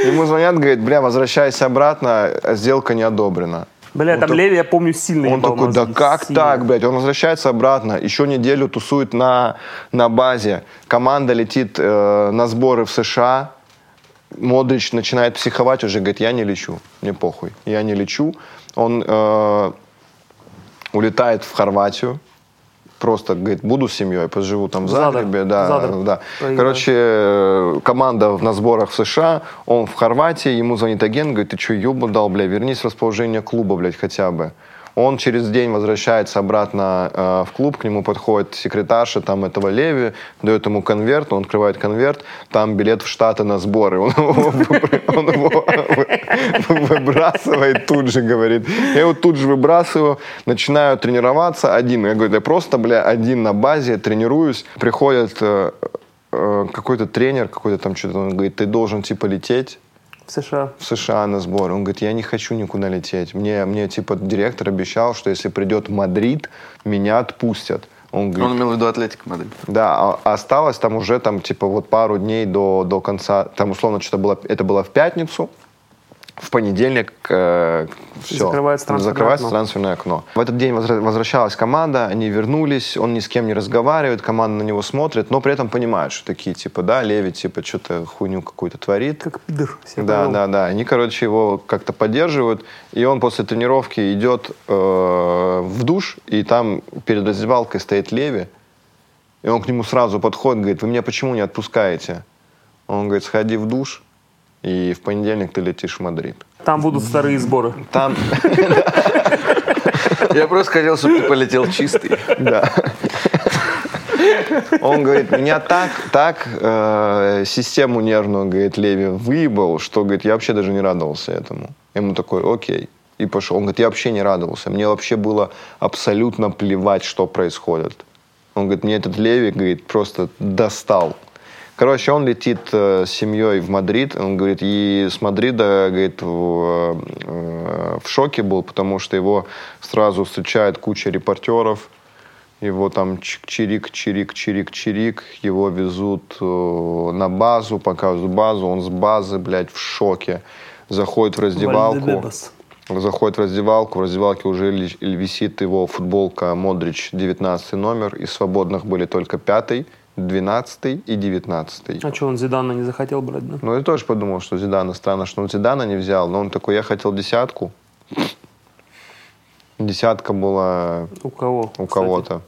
Ему звонят, говорит, бля, возвращайся обратно, сделка не одобрена. Бля, Он там так- Леви, я помню, сильно Он такой, да мозги, как сильно. так, блядь? Он возвращается обратно, еще неделю тусует на, на базе. Команда летит э, на сборы в США. Модрич начинает психовать уже, говорит, я не лечу, мне похуй, я не лечу. Он э, улетает в Хорватию, просто говорит, буду с семьей, поживу там в. Загребе, да, Задар. да. Проиграл. Короче, э, команда на сборах в США, он в Хорватии, ему звонит агент, говорит, ты что, ёбу дал, бля, вернись в расположение клуба, блядь, хотя бы. Он через день возвращается обратно э, в клуб, к нему подходит секретарша там этого Леви, дает ему конверт, он открывает конверт, там билет в Штаты на сборы. Он его, выбрасывает тут же, говорит. Я его тут же выбрасываю, начинаю тренироваться один. Я говорю, я просто, бля, один на базе тренируюсь. Приходит э, э, какой-то тренер, какой-то там что-то, он говорит, ты должен типа лететь В США. в США на сбор. Он говорит, я не хочу никуда лететь. Мне, мне типа директор обещал, что если придет Мадрид, меня отпустят. Он говорит, Он имел в виду Атлетик Мадрид. да, а- а осталось там уже там типа вот пару дней до, до конца, там условно что-то было, это было в пятницу, в понедельник э, все, Закрывается трансферное закрывается окно. трансферное окно. В этот день возвра- возвращалась команда, они вернулись, он ни с кем не разговаривает, команда на него смотрит, но при этом понимают, что такие типа, да, Леви типа что-то хуйню какую-то творит. Как пидор. Да, да, да. Они, короче, его как-то поддерживают. И он после тренировки идет э, в душ, и там перед раздевалкой стоит Леви. И он к нему сразу подходит, говорит, вы меня почему не отпускаете? Он говорит, сходи в душ, и в понедельник ты летишь в Мадрид. Там будут вторые сборы. Там, Я просто хотел, чтобы ты полетел чистый. да. Он говорит, меня так, так э, систему нервную, говорит, Леви выебал, что, говорит, я вообще даже не радовался этому. Ему такой, окей. И пошел. Он говорит, я вообще не радовался. Мне вообще было абсолютно плевать, что происходит. Он говорит, мне этот Леви, говорит, просто достал. Короче, он летит э, с семьей в Мадрид. Он говорит, и с Мадрида, говорит, в, э, в шоке был, потому что его сразу встречает куча репортеров. Его там чирик, чирик, чирик, чирик. Его везут э, на базу, показывают базу. Он с базы, блядь, в шоке. Заходит в раздевалку. Заходит в раздевалку, в раздевалке уже висит его футболка Модрич 19 номер, из свободных были только 5, 12 и 19. А что, он Зидана не захотел брать, да? Ну, я тоже подумал, что Зидана странно, что он Зидана не взял, но он такой, я хотел десятку. Десятка была У кого? у кого-то.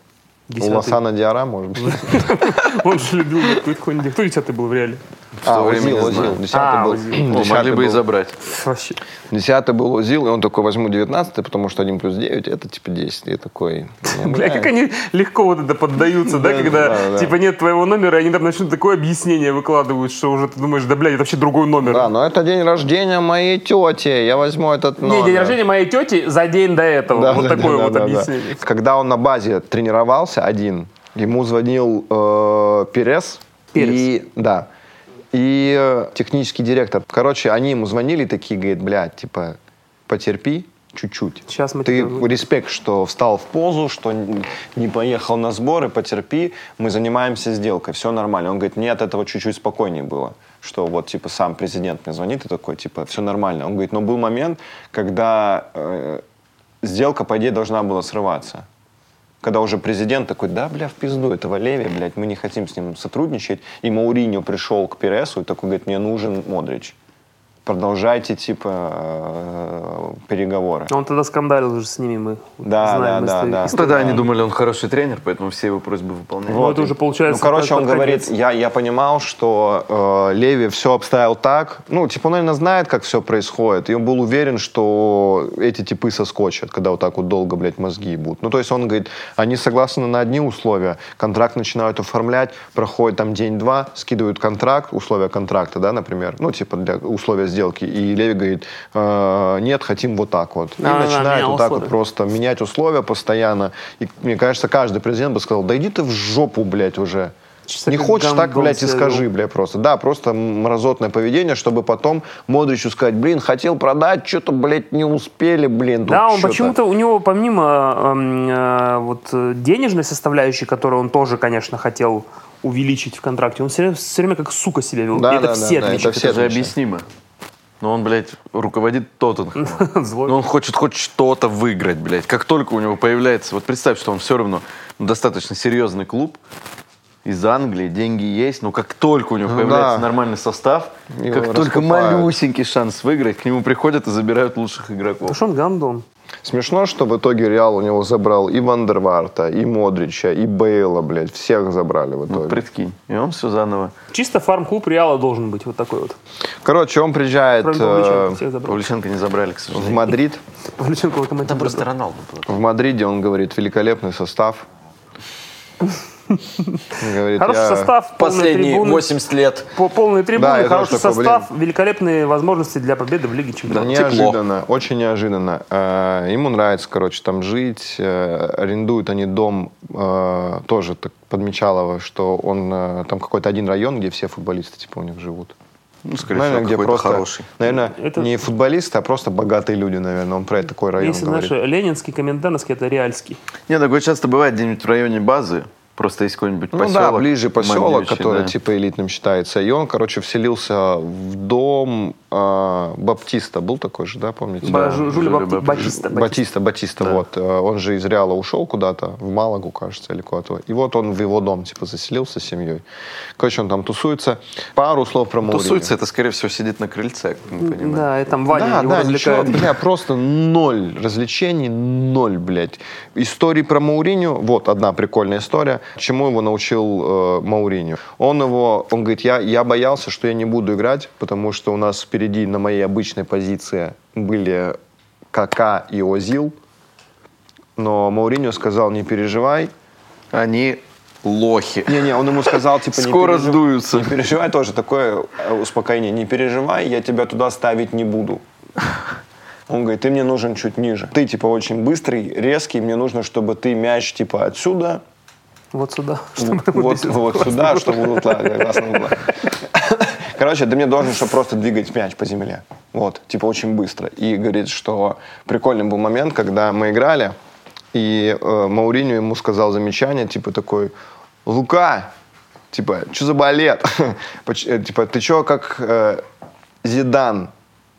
У. Лосана Диара, может быть. Он же любил какой-то хуйню. Кто десятый был в реале? В то А, время Озил, не знаю. Десятый А, был. О, Десятый могли бы и забрать. Вообще. Десятый был Озил, и он такой, возьму 19 потому что 1 плюс 9 это типа 10. И такой, ну, Бля, как они легко вот это поддаются, да, Да, когда да, да. типа нет твоего номера, и они там начнут такое объяснение выкладывают, что уже ты думаешь, да, блядь, это вообще другой номер. Да, но это день рождения моей тети, я возьму этот Не, номер. день рождения моей тети за день до этого. Да, вот да, такое да, вот объяснение. Когда он на базе тренировался один, ему звонил э, Перес. Перес. И, да. И э, технический директор. Короче, они ему звонили такие, говорит, блядь, типа, потерпи чуть-чуть. Сейчас мы Ты тебя респект, что встал в позу, что не поехал на сборы, потерпи, мы занимаемся сделкой, все нормально. Он говорит, мне от этого чуть-чуть спокойнее было, что вот, типа, сам президент мне звонит и такой, типа, все нормально. Он говорит, но был момент, когда э, сделка, по идее, должна была срываться. Когда уже президент такой, да, бля, в пизду этого Леви, блядь, мы не хотим с ним сотрудничать. И Мауриньо пришел к Пересу и такой говорит, мне нужен Модрич. Продолжайте, типа, э, переговоры. Он тогда скандалил уже с ними, мы Да, знаем да, да, да. Ну, Тогда они думали, он хороший тренер, поэтому все его просьбы выполняли. Ну, это уже получается. Ну, короче, он говорит, я, я понимал, что э, Леви все обставил так. Ну, типа, он, наверное, знает, как все происходит. И он был уверен, что эти типы соскочат, когда вот так вот долго, блядь, мозги будут. Ну, то есть он говорит, они согласны на одни условия. Контракт начинают оформлять, проходит там день-два, скидывают контракт, условия контракта, да, например. Ну, типа, для условия сделки. И Леви говорит, «Э, нет, хотим вот так вот. И Да, да, начинает менял вот так вот просто менять условия постоянно. И мне кажется, каждый президент бы сказал, да иди ты в жопу, блядь, уже. Чисто не хочешь так, блядь, и скажи, блядь, просто. Да, просто мразотное поведение, чтобы потом Модричу сказать, блин, хотел продать, что-то, блядь, не успели, блин. Да, он чё-то». почему-то, у него помимо эм, э, вот э, денежной составляющей, которую он тоже, конечно, хотел увеличить в контракте, он все время, все время как сука себя вел. Да, И это да, все да, да, отмечают. это все Это же объяснимо. Но он, блядь, руководит Тоттенхэмом. Но он хочет хоть что-то выиграть, блядь. Как только у него появляется... Вот представь, что он все равно ну, достаточно серьезный клуб из Англии, деньги есть, но как только у него Ну появляется да. нормальный состав, Его как только раскупают. малюсенький шанс выиграть, к нему приходят и забирают лучших Потому игроков. что он гандон. Смешно, что в итоге Реал у него забрал и Вандерварта, и Модрича, и Бейла, блядь. Всех забрали в Вот итоге. прикинь. И он все заново. Чисто фарм-клуб Реала должен быть вот такой вот. Короче, он приезжает Кроме э, Павличенко, всех забрал. Павлюченко не забрали, к в сожалению. Мадрид. Павлюченко локомотив Там просто. Роналду был. В Мадриде он говорит, великолепный состав. Говорит, Хороший «Я- состав, Последние трибуны, 80 лет. по- полные трибуны, Да, хороший такой, состав, великолепные возможности для победы в Лиге Да, Чемпионов. неожиданно, очень неожиданно. Э, Ему нравится, короче, там жить. Э, Арендуют они дом э, тоже так подмечалово, что он там какой-то один район, где все футболисты типа у них живут. Ну, скорее наверное, всего, где просто, хороший. наверное, Это- не футболисты, а просто богатые люди, наверное. Он про такой район Если говорит. наш ленинский, комендантский, это реальский. Не, такое часто бывает где-нибудь в районе базы. Просто есть какой-нибудь Ну поселок. да, ближе поселок, который да. типа элитным считается. И он, короче, вселился в дом э, Баптиста. Был такой же, да, помните? Ба- Да, Жу- Жюля Жюля Бапти- Баптиста. Батиста. Батиста, Батиста, вот. Э, Он же из Реала ушел куда-то, в Малагу, кажется, или куда-то. И вот он в его дом, типа, заселился с семьей. Короче, он там тусуется. Пару слов про Мауриньо. Тусуется, это, скорее всего, сидит на крыльце, как мы понимаем. Да, и там Ваня Да, его да, ничего, развлекает. бля, просто ноль развлечений, ноль, блядь. Истории про Мауриню, вот одна прикольная история. Чему его научил э, Мауриню? Он его, он говорит, я, я боялся, что я не буду играть, потому что у нас впереди на моей обычной позиции были Кака и Озил. Но Мауриньо сказал, не переживай. Они лохи. Не-не, он ему сказал, типа, не Скоро пережив- сдуются. Не переживай, тоже такое э, успокоение. Не переживай, я тебя туда ставить не буду. Он говорит, ты мне нужен чуть ниже. Ты, типа, очень быстрый, резкий, мне нужно, чтобы ты мяч, типа, отсюда, Вот сюда. вот, писать. вот сюда, чтобы вот так, классно было. Короче, ты мне должен, чтобы просто двигать мяч по земле. Вот, типа, очень быстро. И говорит, что прикольный был момент, когда мы играли, и э, Мауриньо ему сказал замечание, типа, такой, Лука, типа, что за балет? Э, типа, ты что, как э, Зидан?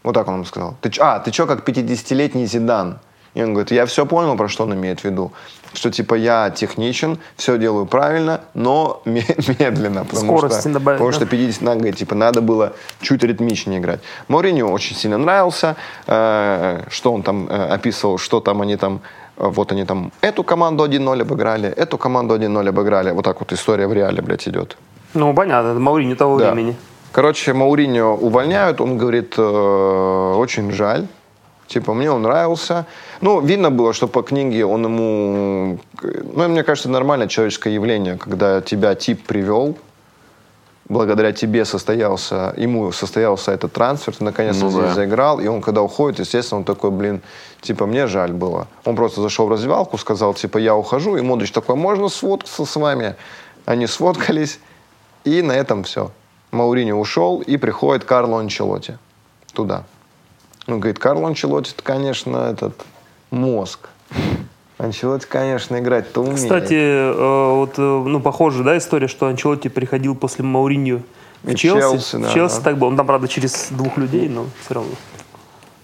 Вот так он ему сказал. Чё- а, ты что, как 50-летний Зидан? И он говорит, я все понял, про что он имеет в виду. Что, типа, я техничен, все делаю правильно, но ме- медленно. Потому Скорости что, добавить, Потому да. что 50, надо, говорит, типа, надо было чуть ритмичнее играть. Мориню очень сильно нравился, э, что он там э, описывал, что там они там э, вот они там эту команду 1-0 обыграли, эту команду 1-0 обыграли. Вот так вот история в реале, блядь, идет. Ну, понятно, это Мауриньо того Да. времени. Короче, Мауриньо увольняют, он говорит, э, очень жаль. Типа, мне он нравился. Ну, видно было, что по книге он ему... Ну, мне кажется, нормальное человеческое явление, когда тебя тип привел, благодаря тебе состоялся, ему состоялся этот трансфер, ты наконец-то Ну здесь да. заиграл, и он когда уходит, естественно, он такой, блин, типа, мне жаль было. Он просто зашел в раздевалку, сказал, типа, я ухожу, и Модрич такой, можно сфоткаться с вами? Они сфоткались, и на этом все. Маурини ушел, и приходит Карло Анчелоти туда. Он говорит, Карло Анчелоти, это, конечно, этот мозг. Анчелоти, конечно, играть-то умеет. Кстати, э, вот, э, ну, похоже, да, история, что Анчелотти приходил после Мауриньо в И Челси. Челси, да, в Челси да. так было. Он там, правда, через двух людей, но все равно.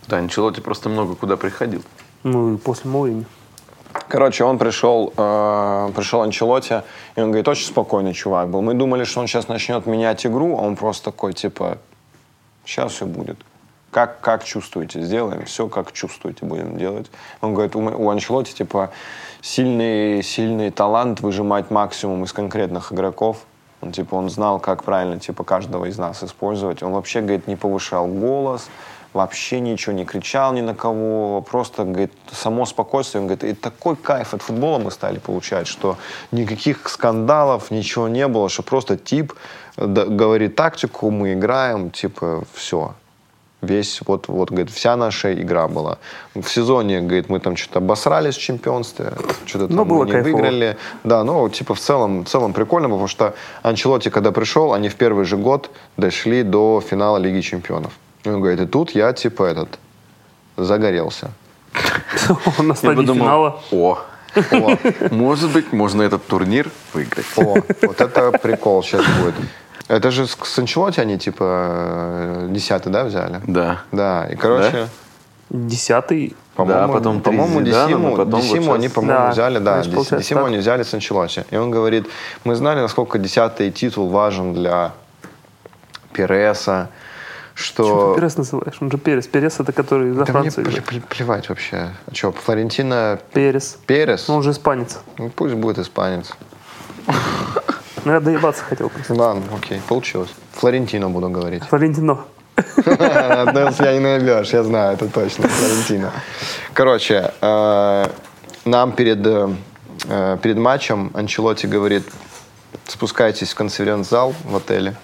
Да, Анчелоти просто много куда приходил. Ну, и после Мауриньо. Короче, он пришел, э, пришел Анчелоти, и он говорит, очень спокойный чувак был. Мы думали, что он сейчас начнет менять игру, а он просто такой, типа, сейчас все будет. Как, как чувствуете, сделаем все, как чувствуете, будем делать. Он говорит, у, у Анчелоти, типа, сильный, сильный талант выжимать максимум из конкретных игроков. Он, типа, он знал, как правильно, типа, каждого из нас использовать. Он вообще, говорит, не повышал голос, вообще ничего не кричал ни на кого, просто, говорит, само спокойствие. Он говорит, и такой кайф от футбола мы стали получать, что никаких скандалов, ничего не было, что просто тип говорит тактику, мы играем, типа, все. Весь, вот, вот, говорит, вся наша игра была. В сезоне, говорит, мы там что-то обосрались в чемпионстве, что-то там Ну, было мы не кайфово. выиграли. Да, ну, типа, в целом, в целом прикольно, потому что Анчелотти, когда пришел, они в первый же год дошли до финала Лиги Чемпионов. И он говорит, и тут я, типа, этот, загорелся. Он на стадии финала. о, О, может быть, можно этот турнир выиграть. о, вот это прикол сейчас будет. Это же с Анчелотти они, типа, э, десятый, да, взяли? Да. Да, и, короче, Десятый. по-моему, Да, потом по-моему, Десиму, потом вот Десиму они, сейчас- по-моему, Да, взяли, да, значит, Дес- Десиму так. они взяли с Анчелотти. И он говорит, мы знали, насколько десятый титул важен для Переса, Что что... ты Перес называешь? Он же Перес. Перес это который за Да мне Францию. играет. пле- плевать вообще. А что, Флорентина Перес. Перес? Ну, он же испанец. Ну, пусть будет испанец. Ну, я доебаться хотел просто. Ладно, окей, получилось. Флорентино буду говорить. Флорентино. Одно я не найдешь, я знаю, это точно, Флорентино. Короче, э, нам перед, э, перед матчем Анчелоти говорит, спускайтесь в конференц-зал в отеле.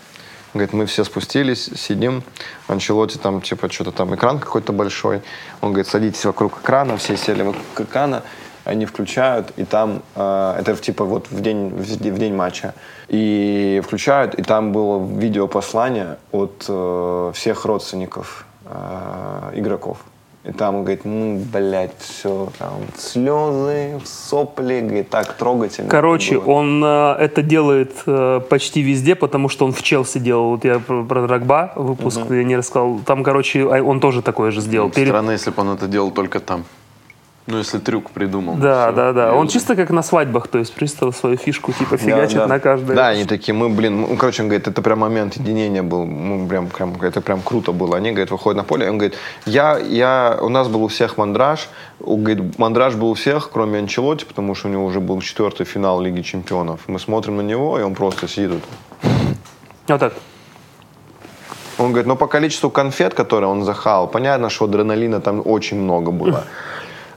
Говорит, мы все спустились, сидим. Анчелоти там, типа, что-то там, экран какой-то большой. Он говорит, садитесь вокруг экрана, все сели вокруг экрана. Они включают, и там, э, это типа вот в день, в, де- в день матча, и включают, и там было видеопослание от э, всех родственников э, игроков. И там он говорит, ну, блядь, все, там, слезы, сопли, говорит, так трогательно. Короче, было. он э, это делает э, почти везде, потому что он в Челси делал. Вот я про, про Дрогба выпуск я не рассказал. Там, короче, а он тоже такое же сделал. Перед- Странно, если бы он это делал только там. Ну, если трюк придумал. Да, Всё. да, да. Он чисто как на свадьбах, то есть приставил свою фишку, типа Да, фигачит да. на каждое. Да, они такие, мы, блин, ну, короче, он говорит, это прям момент единения был, мы прям, прям, это прям круто было. Они, говорит, выходят на поле, и он говорит, я, я, у нас был у всех мандраж, у, говорит, мандраж был у всех, кроме Анчелоти, потому что у него уже был четвертый финал Лиги Чемпионов. Мы смотрим на него, и он просто сидит тут. Вот так. Он говорит, ну по количеству конфет, которые он захал, понятно, что адреналина там очень много было.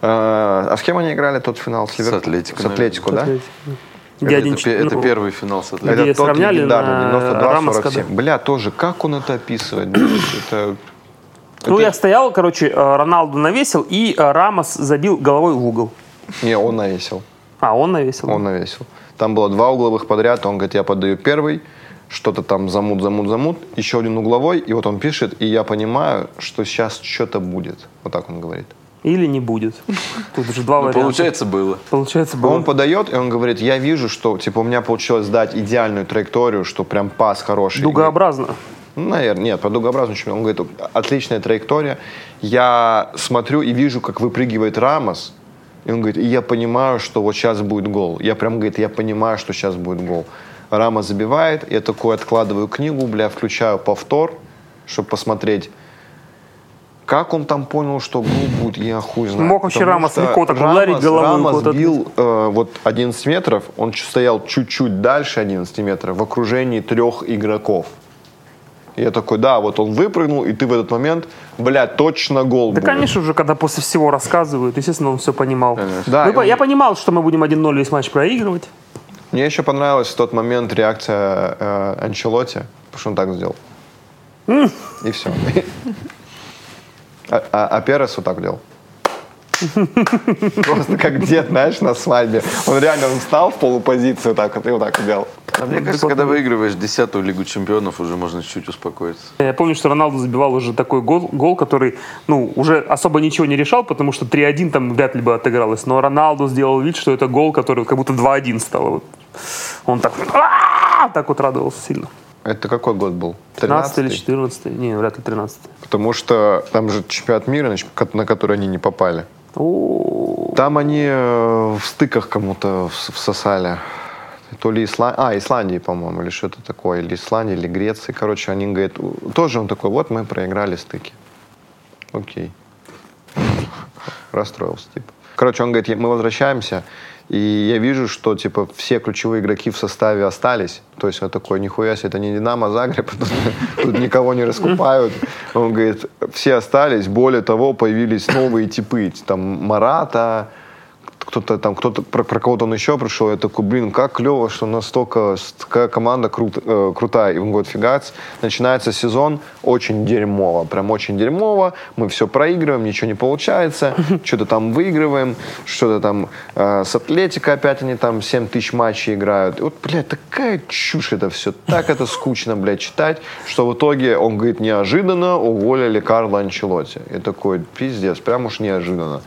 Э, А с кем они играли тот финал? С, Ливерпулем? Атлетико, С Атлетико, да? Это, пе- это ну, первый финал с Атлетико. Это тот сравняли легендарный, на Рамос, 92-47. когда- Бля, тоже, как он это описывает? Это... Ну, это- я стоял, короче, э, Роналду навесил, и э, Рамос забил головой в угол. Не, он навесил. А, он навесил. Он навесил. Там было два угловых подряд, он говорит, я подаю первый, что-то там замут, замут, замут, еще один угловой, и вот он пишет, и я понимаю, что сейчас что-то будет. Вот так он говорит. Или не будет. Тут же два Ну, варианта. получается, было. Получается, Он было. подает, и он говорит, я вижу, что типа у меня получилось дать идеальную траекторию, что прям пас хороший. дугообразно. Ну, наверное, нет, по дугообразному чемпиону. Он говорит, отличная траектория. Я смотрю и вижу, как выпрыгивает Рамос. И он говорит, и я понимаю, что вот сейчас будет гол. Я прям, говорит, я понимаю, что сейчас будет гол. Рамос забивает, я такой откладываю книгу, бля, включаю повтор, чтобы посмотреть, как он там понял, что гол будет, я хуй знаю. Мог вообще Потому Рамос легко так ударить головой Рамос бил э, вот 11 метров, он стоял чуть-чуть дальше 11 метров в окружении трех игроков. И я такой, да, вот он выпрыгнул, и ты в этот момент, блядь, точно гол Да, будет. конечно, уже когда после всего рассказывают, естественно, он все понимал. Да, по- он- Я понимал, что мы будем 1-0 весь матч проигрывать. Мне еще понравилась в тот момент реакция э, Анчелотти, потому что он так сделал. И все. А, а- а Перес вот так делал. Просто как дед, знаешь, на свадьбе. Он реально он встал в полупозицию так вот и вот так делал. А мне кажется, когда выигрываешь десятую Лигу Чемпионов, уже можно чуть-чуть успокоиться. Я помню, что Роналду забивал уже такой гол, гол, который, ну, уже особо ничего не решал, потому что 3-1 там вряд ли бы отыгралось. Но Роналду сделал вид, что это гол, который как будто 2-1 стало. Вот. Он так, так вот радовался сильно. Это какой год был? 13 или 13-й? 14 Не, вряд ли 13 Потому что там же чемпионат мира, на который они не попали. О, Там они э, в стыках кому-то вс- всосали. То ли Исландия, а, Исландии, по-моему, или что-то такое, или Исландии, или Греции. Короче, они говорят, тоже он такой, вот мы проиграли стыки. Окей. Расстроился, типа. Короче, он говорит, «Я- мы возвращаемся, и я вижу, что, типа, все ключевые игроки в составе остались. То есть он такой, нихуя себе, это не Динамо Загреб, тут, тут никого не раскупают. Он говорит, все остались, более того, появились новые типы, там, Марата, кто-то там, кто-то про, про кого-то он еще пришел, я такой, блин, как клево, что настолько такая команда крут, э, крутая. И он говорит, фигац, начинается сезон очень дерьмово, прям очень дерьмово, мы все проигрываем, ничего не получается, что-то там выигрываем, что-то там э, с Атлетико опять они там 7 тысяч матчей играют. И вот, блядь, такая чушь это все, так это скучно, блядь, читать, что в итоге, он говорит, неожиданно уволили Карла Анчелотти. И такой, пиздец, прям уж неожиданно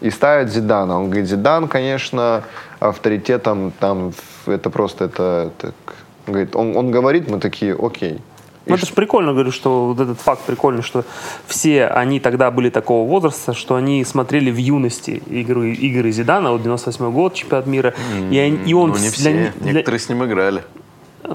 и ставят Зидана. Он говорит, Зидан, конечно, авторитетом там это просто это, это к- он говорит, он, он говорит, мы такие, окей. И Ну, это же прикольно, говорю, что вот этот факт прикольный, что все они тогда были такого возраста, что они смотрели в юности игры, игры Зидана, вот 98 год, чемпионат мира, и, они- и он ну, не все. для- для- Некоторые с ним играли.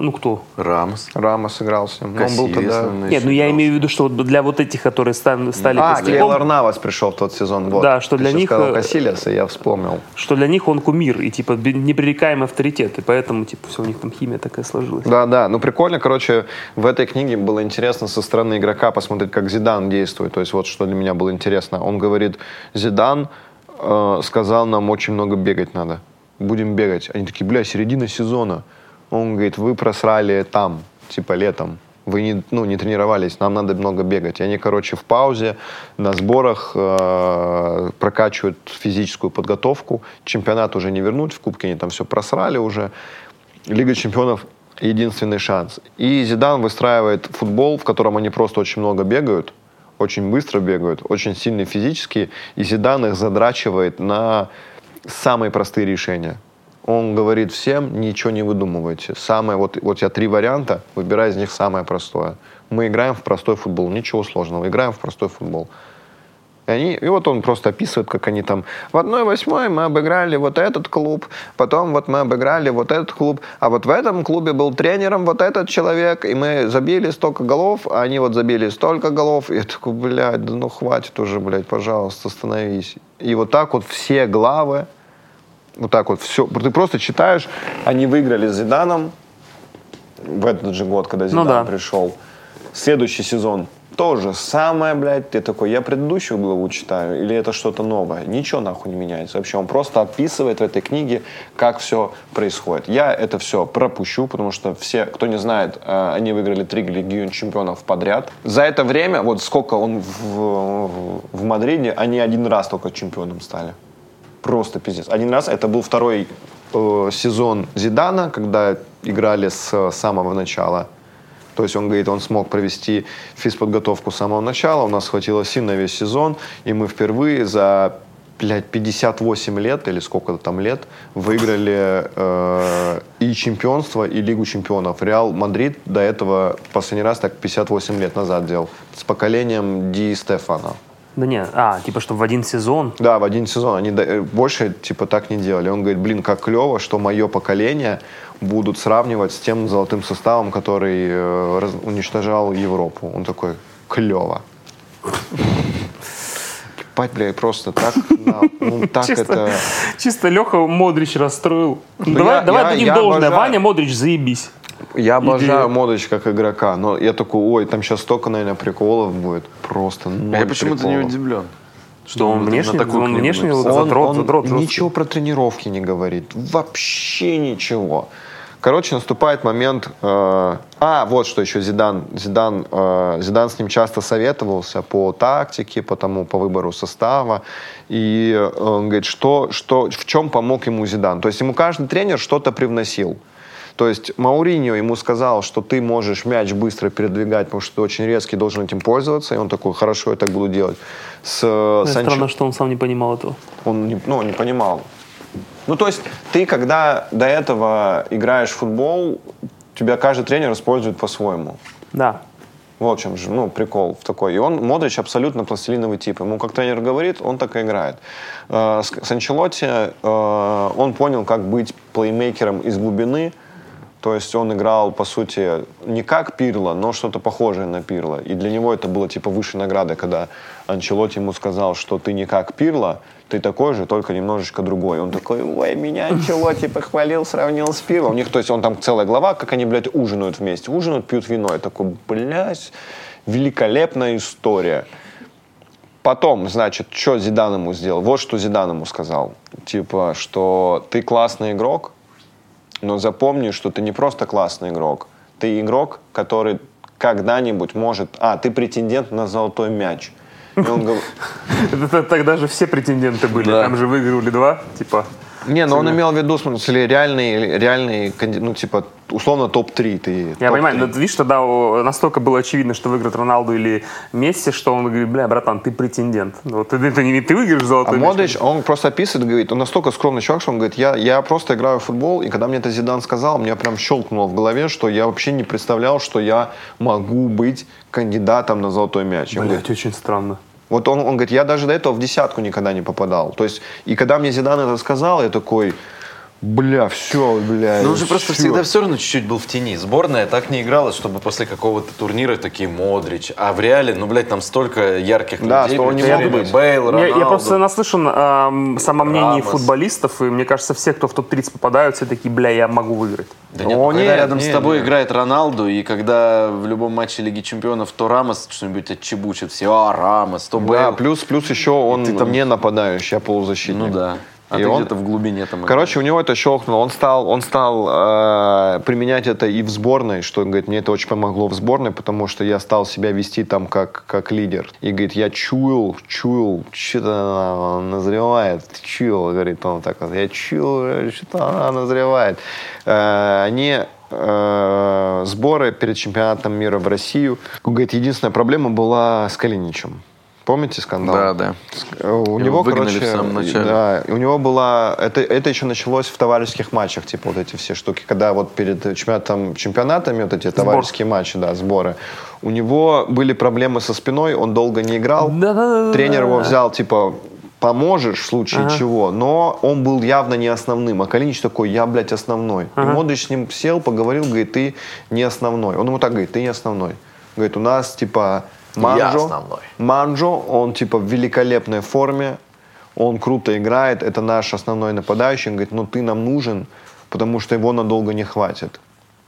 Ну кто? Рамос. Рамос играл с ним. Но Он был тогда... наверное, Нет, ну я имею в виду, что вот для вот этих, которые стали, А, Кейлор Навас пришел в тот сезон. Вот. Да, что Ты для них, сказал э, Кассилиас, и я вспомнил. что для них он кумир и типа непререкаемый авторитет, и поэтому типа все у них там химия такая сложилась. Да, да, ну прикольно, короче, в этой книге было интересно со стороны игрока посмотреть, как Зидан действует. То есть вот что для меня было интересно. Он говорит, Зидан э, сказал нам очень много бегать надо. Будем бегать. Они такие, бля, середина сезона. Он говорит, вы просрали там, типа летом. Вы не, ну, не тренировались, нам надо много бегать. И они, короче, в паузе на сборах э, прокачивают физическую подготовку. Чемпионат уже не вернуть, в Кубке они там все просрали уже. Лига чемпионов единственный шанс. И Зидан выстраивает футбол, в котором они просто очень много бегают, очень быстро бегают, очень сильные физически, и Зидан их задрачивает на самые простые решения. Он говорит всем, ничего не выдумывайте. Самое, вот, вот я три варианта, выбирай из них самое простое. Мы играем в простой футбол, ничего сложного, играем в простой футбол. И, они, и вот он просто описывает, как они там в 1-8 мы обыграли вот этот клуб, потом вот мы обыграли вот этот клуб, а вот в этом клубе был тренером вот этот человек, и мы забили столько голов, а они вот забили столько голов. И я такой, блядь, да ну хватит уже, блядь, пожалуйста, остановись. И вот так вот все главы, вот так вот все, ты просто читаешь, они выиграли с Зиданом в этот же год, когда Зидан да. пришел. Следующий сезон то же самое, блядь. Ты такой, я предыдущую главу читаю, или это что-то новое? Ничего нахуй не меняется. Вообще, он просто описывает в этой книге, как все происходит. Я это все пропущу, потому что все, кто не знает, э, они выиграли три Лиги чемпионов подряд. За это время, вот сколько он в, в Мадриде, они один раз только чемпионом стали. Просто пиздец. Один раз, это был второй э, сезон Зидана, когда играли с самого начала. То есть он говорит, он смог провести физподготовку с самого начала, у нас хватило сил на весь сезон, и мы впервые за блядь, 58 лет или сколько-то там лет выиграли э, и чемпионство, и Лигу чемпионов. Реал Мадрид до этого последний раз так 58 лет назад делал. С поколением Ди Стефана. Да не, а, типа, что в один сезон. Да, в один сезон. Они э, больше типа так не делали. Он говорит, блин, как клево, что мое поколение будут сравнивать с тем золотым составом, который э, раз- уничтожал Европу. Он такой, клево. Ебать, бля, просто так, ну, так Чисто, это... чисто Леха Модрич расстроил. Ну, давай я- давай я- дадим я должное. обожаю. Ваня Модрич, заебись. Я обожаю Или- как игрока, но я такой, ой, там сейчас столько, наверное, приколов будет. Просто ноль Я почему-то не удивлен. Что он вот внешне- на такую он внешне Он, задрот, он задрот жесткий. ничего про тренировки не говорит. Вообще ничего. Короче, наступает момент... э, а, вот что еще Зидан. Зидан, э, Зидан с ним часто советовался по тактике, по тому, по выбору состава. И э, он говорит, что, что, в чем помог ему Зидан. То есть ему каждый тренер что-то привносил. То есть Мауриньо ему сказал, что ты можешь мяч быстро передвигать, потому что ты очень резкий, должен этим пользоваться. И он такой, хорошо, я так буду делать. С э, Мне Санчо- Странно, что он сам не понимал этого. он не, ну, не понимал. Ну, то есть ты, когда до этого играешь в футбол, тебя каждый тренер использует по-своему. Да. В общем, же, ну, прикол в такой. И он, Модрич, абсолютно пластилиновый тип. Ему, как тренер говорит, он так и играет. Э, С, с Анчелотти э, он понял, как быть плеймейкером из глубины. То есть он играл, по сути, не как Пирло, но что-то похожее на Пирло. И для него это было типа высшей наградой, когда Анчелотти ему сказал, что ты не как Пирло, ты такой же, только немножечко другой. Он такой, ой, меня Анчелотти похвалил, сравнил с Пирло. У них, то есть, он там целая глава, как они, блядь, ужинают вместе. Ужинают, пьют вино. Я такой, блядь, великолепная история. Потом, значит, что Зидан ему сделал? Вот что Зидан ему сказал. Типа, что ты классный игрок, но запомни, что ты не просто классный игрок. Ты игрок, который когда-нибудь может... А, ты претендент на золотой мяч. И он говорит... Это тогда же все претенденты были. Там же выиграли два, типа. Не, но он имел в виду, в смысле, реальный, реальный, канди- ну, типа, условно, топ-3. Ты Я топ-3. понимаю, но видишь, тогда настолько было очевидно, что выиграет Роналду или Месси, что он говорит, бля, братан, ты претендент. Вот ты, ты, не ты выиграешь А золотой мяч. Модрич, он просто описывает, говорит, он настолько скромный человек, что он говорит, я, я просто играю в футбол, и когда мне это Зидан сказал, мне прям щелкнуло в голове, что я вообще не представлял, что я могу быть кандидатом на золотой мяч. Блять, очень странно. Вот он, он говорит, я даже до этого в десятку никогда не попадал. То есть, и когда мне Зидан это сказал, я такой, бля, все, бля. Ну, он же просто всё». всегда все равно чуть-чуть был в тени. Сборная так не играла, чтобы после какого-то турнира такие Модрич. А в реале, ну, блядь, там столько ярких Да, людей. что он не блядь, мог Бейл, быть. Бейл, Я, Роналду. я просто наслышан эм, самомнений Рамос. футболистов, и мне кажется, все, кто в топ-30 попадают, все такие, бля, я могу выиграть. Да нет, О, ну, когда нет, рядом с нет, тобой нет. играет Роналду, и когда в любом матче Лиги Чемпионов то Рамос что-нибудь отчебучит, все, а, Рамос, то Да, Бейл. плюс, плюс еще он ты там- не нападающий, а полузащитник. Ну да. А И ты он- где-то в глубине там. Короче, у него это щелкнуло. Он стал, он стал э, применять это и в сборной, что, он говорит, мне это очень помогло в сборной, потому что я стал себя вести там как, как лидер. И говорит, я чуял, чуял, что-то назревает. Чуял, говорит он так. Я чуял, что-то она назревает. Э, они э, сборы перед чемпионатом мира в Россию. Говорит, единственная проблема была с Калиничем. Помните скандал? Да, да. Э, У Его него, выгнали короче, в самом начале. Да, у него была... Это, это еще началось в товарищеских матчах, типа вот эти все штуки, когда вот перед чемпионатом, чемпионатами вот эти товарищеские матчи, да, сборы. У него были проблемы со спиной, он долго не играл. Да-да-да-да. Тренер его взял, типа, поможешь в случае Ага. чего, но он был явно не основным. А Калинич такой, я, блядь, основной. И Модрич с ним сел, поговорил, говорит, ты не основной. Он ему так говорит, ты не основной. Говорит, у нас, типа, Манжо, основной. Манжо, он, типа, в великолепной форме, он круто играет, это наш основной нападающий. Он говорит, ну ты нам нужен, потому что его надолго не хватит.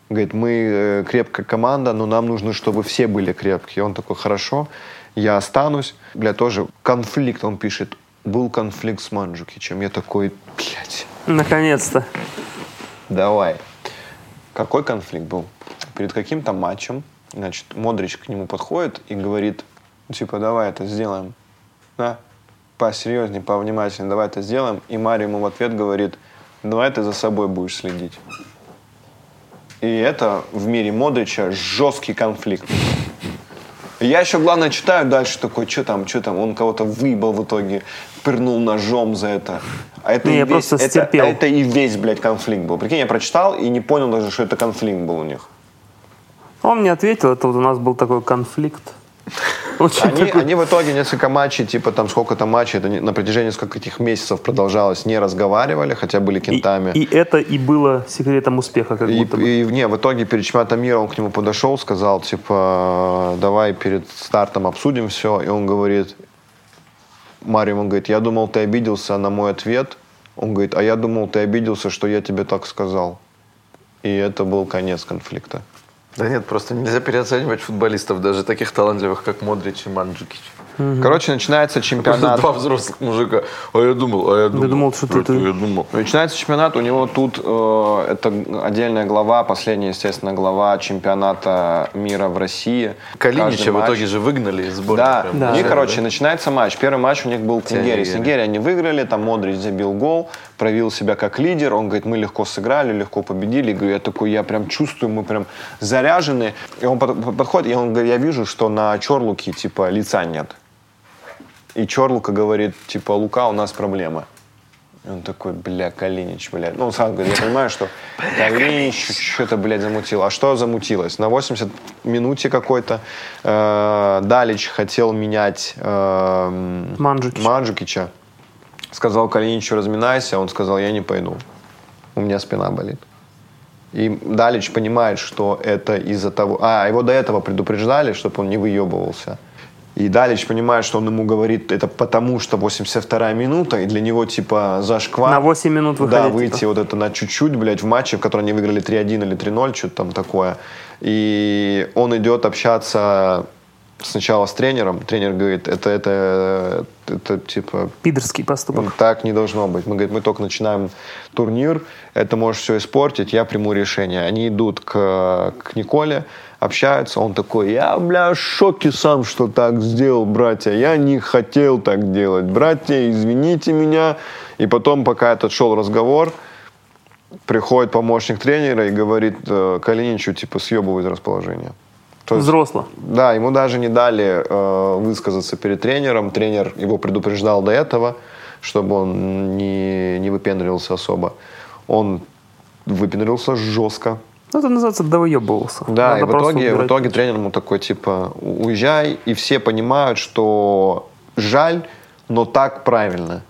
Говорит, мы э, крепкая команда, но нам нужно, чтобы все были крепкие. Он такой, хорошо, я останусь. Бля, тоже конфликт, он пишет, был конфликт с Манджукичем. Я такой, блядь, Наконец-то. давай. Какой конфликт был? Перед каким-то матчем, значит, Модрич к нему подходит и говорит, типа, давай это сделаем. Да? Посерьезнее, повнимательнее, давай это сделаем. И Мари ему в ответ говорит, давай ты за собой будешь следить. И это в мире Модрича жесткий конфликт. Я еще, главное, читаю дальше такой, что там, что там, он кого-то выебал в итоге, пырнул ножом за это. А это, Не, и я весь, просто это, стерпел. это и весь, блядь, конфликт был. Прикинь, я прочитал и не понял даже, что это конфликт был у них. Он мне ответил, это вот у нас был такой конфликт. Очень Они, такой- они в итоге несколько матчей, типа там сколько-то матчей, это на протяжении скольких этих месяцев продолжалось, не разговаривали, хотя были И, кентами. и это и было секретом успеха, как И, будто бы. и, не, в итоге перед чемпионатом мира он к нему подошел, сказал, типа, давай перед стартом обсудим все. И он говорит, Марио, он говорит, я думал, ты обиделся на мой ответ. Он говорит, а я думал, ты обиделся, что я тебе так сказал. и это был конец конфликта. Да нет, просто нельзя переоценивать футболистов, даже таких талантливых, как Модрич и Манджукич. Короче, начинается чемпионат. два взрослых мужика. А я думал, а я думал. думал, что ты- Я думал. Начинается чемпионат, у него тут э, это отдельная глава, последняя, естественно, глава чемпионата мира в России. Калинича Каждый в матч- итоге же выгнали из сборной. Да. Да. у них, Да, короче, начинается матч. Первый матч у них был с Тебя Нигерией. С Нигерия. Нигерией они выиграли, там Модрич забил гол, проявил себя как лидер. Он говорит, мы легко сыграли, легко победили. И говорю, я такой, я прям чувствую, мы прям заряжены. И он под- под- подходит, и он говорит, я вижу, что на Чорлуке, типа, лица нет. И Чорлука говорит, типа, Лука, у нас проблема. И он такой, бля, Калинич, блядь. Ну, он сам говорит, я понимаю, что Калинич что-то, блядь, замутил. А что замутилось? На 80 минуте какой-то э, Далич хотел менять э, Манджукича. Манджукича. Сказал Калиничу, разминайся. Он сказал, я не пойду. У меня спина болит. И Далич понимает, что это из-за того... А, его до этого предупреждали, чтобы он не выебывался. И Далич понимает, что он ему говорит, это потому что 82-я минута, и для него типа зашквар. На 8 минут Да, выходить. выйти типа. вот это на чуть-чуть, блядь, в матче, в котором они выиграли 3-1 или 3-0, что-то там такое. И он идет общаться сначала с тренером. Тренер говорит, это, это, это типа Пидорский поступок. ну, так не должно быть. Мы, говорит, мы только начинаем турнир, это может все испортить, я приму решение. Они идут к, к Николе, общаются, он такой, я, бля, в шоке сам, что так сделал, братья, я не хотел так делать, братья, извините меня. И потом, пока этот шел разговор, приходит помощник тренера и говорит э, Калиничу, типа, съебывай из расположения. То есть- Взросло. да, ему даже не дали э, высказаться перед тренером. Тренер его предупреждал до этого, чтобы он не, не выпендривался особо. Он выпендрился жестко. Ну, это называется довоебывался. Да, Надо и в итоге, в итоге тренер ему такой, типа, «У- уезжай, и все понимают, что жаль, но так правильно.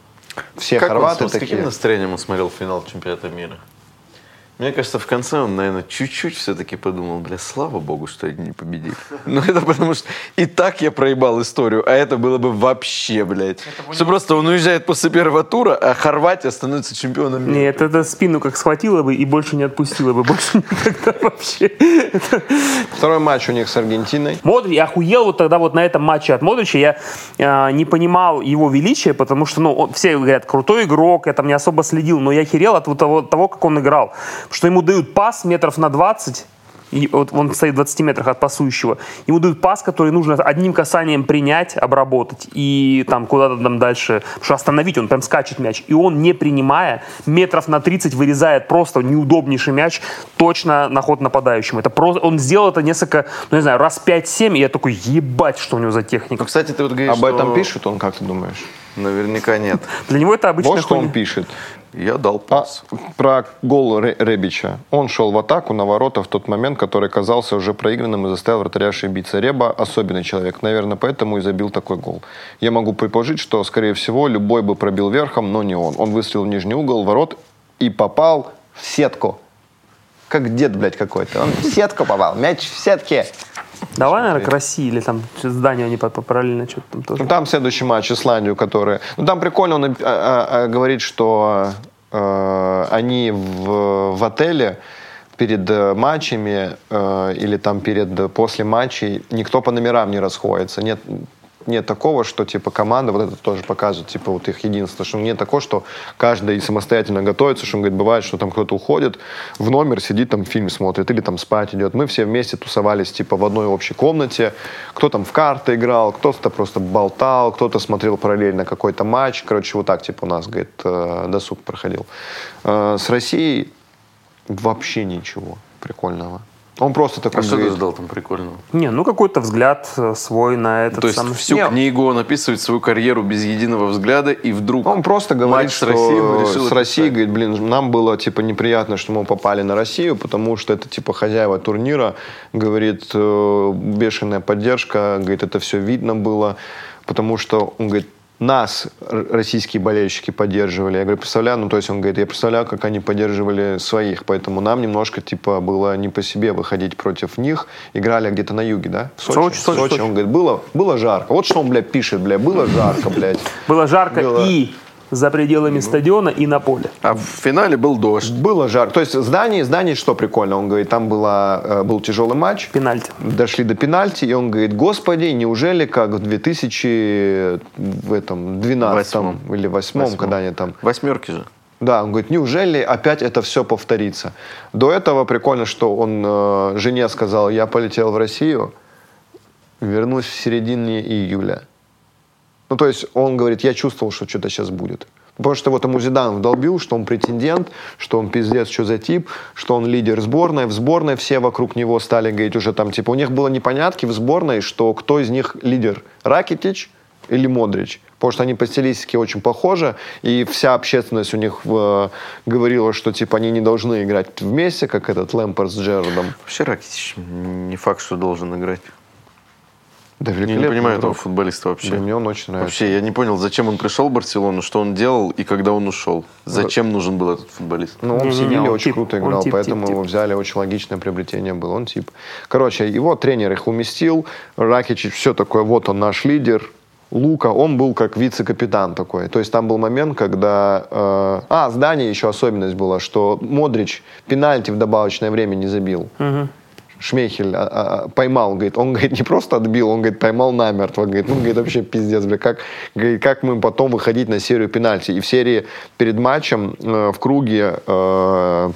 Все Как он, хорваты с каким такие. настроением он смотрел финал чемпионата мира? Мне кажется, в конце он, наверное, чуть-чуть все-таки подумал, бля, слава богу, что они не победили. Ну, это потому что и так я проебал историю, а это было бы вообще, блядь. Что просто он уезжает после первого тура, а Хорватия становится чемпионом мира. Нет, это спину как схватило бы и больше не отпустило бы. Больше никогда вообще. Второй матч у них с Аргентиной. Модрич, я охуел вот тогда вот на этом матче от Модрича. Я э, не понимал его величия, потому что, ну, он- все говорят, крутой игрок, я там не особо следил, но я херел от вот того, того, как он играл. Что ему дают пас метров на 20, и вот он стоит в 20 метрах от пасующего. Ему дают пас, который нужно одним касанием принять, обработать и там куда-то там дальше, потому что остановить, он прям скачет мяч. И он, не принимая, метров на 30 вырезает просто неудобнейший мяч точно на ход нападающему. Это просто, он сделал это несколько, ну не знаю, раз 5-7, и я такой, ебать, что у него за техника. Ну, кстати, ты вот говоришь, Об этом что- пишет он, как ты думаешь? Наверняка нет. Для него это обычная Вот что он хуйня. пишет. Я дал А, пас. про гол Ре- Ребича. Он шел в атаку на ворота в тот момент, который казался уже проигранным и заставил вратаря ошибиться. Реба особенный человек. Наверное, поэтому и забил такой гол. Я могу предположить, что, скорее всего, любой бы пробил верхом, но не он. Он выстрелил в нижний угол ворот и попал в сетку. Как дед, блядь, какой-то. Он в сетку попал. Мяч в сетке. Давай, наверное, к России или там здание они параллельно что-то там тоже. Ну, там следующий матч Исландию, который... Ну, там прикольно, он а, а, а, говорит, что э, они в, в отеле перед матчами э, или там перед, после матчей никто по номерам не расходится. Нет, нет такого, что типа команда, вот это тоже показывает, типа вот их единство, что нет такого, что каждый самостоятельно готовится, что он говорит, бывает, что там кто-то уходит в номер, сидит там фильм смотрит или там спать идет. Мы все вместе тусовались типа в одной общей комнате, кто там в карты играл, кто-то просто болтал, кто-то смотрел параллельно какой-то матч, короче, вот так типа у нас, говорит, э, досуг проходил. Э, С Россией вообще ничего прикольного. Он просто такой А что ты ждал там прикольного? Не, ну какой-то взгляд э, свой на этот То есть самый... всю Не. книгу он описывает свою карьеру без единого взгляда, и вдруг Он просто говорит, матч с что Россией с. Россией, говорит, блин, нам было типа неприятно, что мы попали на Россию, потому что это типа хозяева турнира, говорит, э, бешеная поддержка, говорит, это все видно было, потому что он говорит, нас российские болельщики поддерживали. Я говорю, представляю, ну то есть он говорит, я представляю, как они поддерживали своих, поэтому нам немножко типа было не по себе выходить против них. Играли где-то на юге, да? В Сочи. Сочи, В Сочи, Сочи. Он говорит, было, было жарко. Вот что он, блядь, пишет, блядь, было жарко, блядь. Было жарко и за пределами стадиона и на поле. А в финале был дождь. Было жарко. То есть здание, здание, что прикольно, он говорит, там была, э, был тяжелый матч, Пенальти. дошли до пенальти, и он говорит, господи, неужели как в 2000 в этом 12 Восьмом. или 8 Восьмом. когда они там Восьмерки же. Да, он говорит, неужели опять это все повторится? До этого прикольно, что он э, жене сказал, я полетел в Россию, вернусь в середине июля. Ну, то есть он говорит, я чувствовал, что что-то сейчас будет. Потому что вот ему Зидан вдолбил, что он претендент, что он пиздец, что за тип, что он лидер сборной. В сборной все вокруг него стали говорить уже там, типа, у них было непонятки в сборной, что кто из них лидер, Ракетич или Модрич. Потому что они по стилистике очень похожи, и вся общественность у них э, говорила, что типа они не должны играть вместе, как этот Лэмпорт с Джерардом. Вообще Ракитич не факт, что должен играть. Да, Я не понимаю этого футболиста вообще. Да, мне он очень нравится. Вообще, я не понял, зачем он пришел в Барселону, что он делал и когда он ушел. Зачем нужен был этот футболист? Ну, он в Севиле он очень тип, круто играл, тип, поэтому тип, его тип. взяли, очень логичное приобретение было, он тип. Короче, его тренер их уместил, Ракичич все такое, вот он наш лидер, Лука, он был как вице-капитан такой. То есть там был момент, когда... э, а, здание еще особенность была, что Модрич пенальти в добавочное время не забил. Шмейхель а, а, поймал, говорит, он, говорит, не просто отбил, он, говорит, поймал намертво, говорит, ну, говорит, вообще пиздец, бля, как, говорит, как мы потом выходить на серию пенальти. И в серии перед матчем э, в круге э,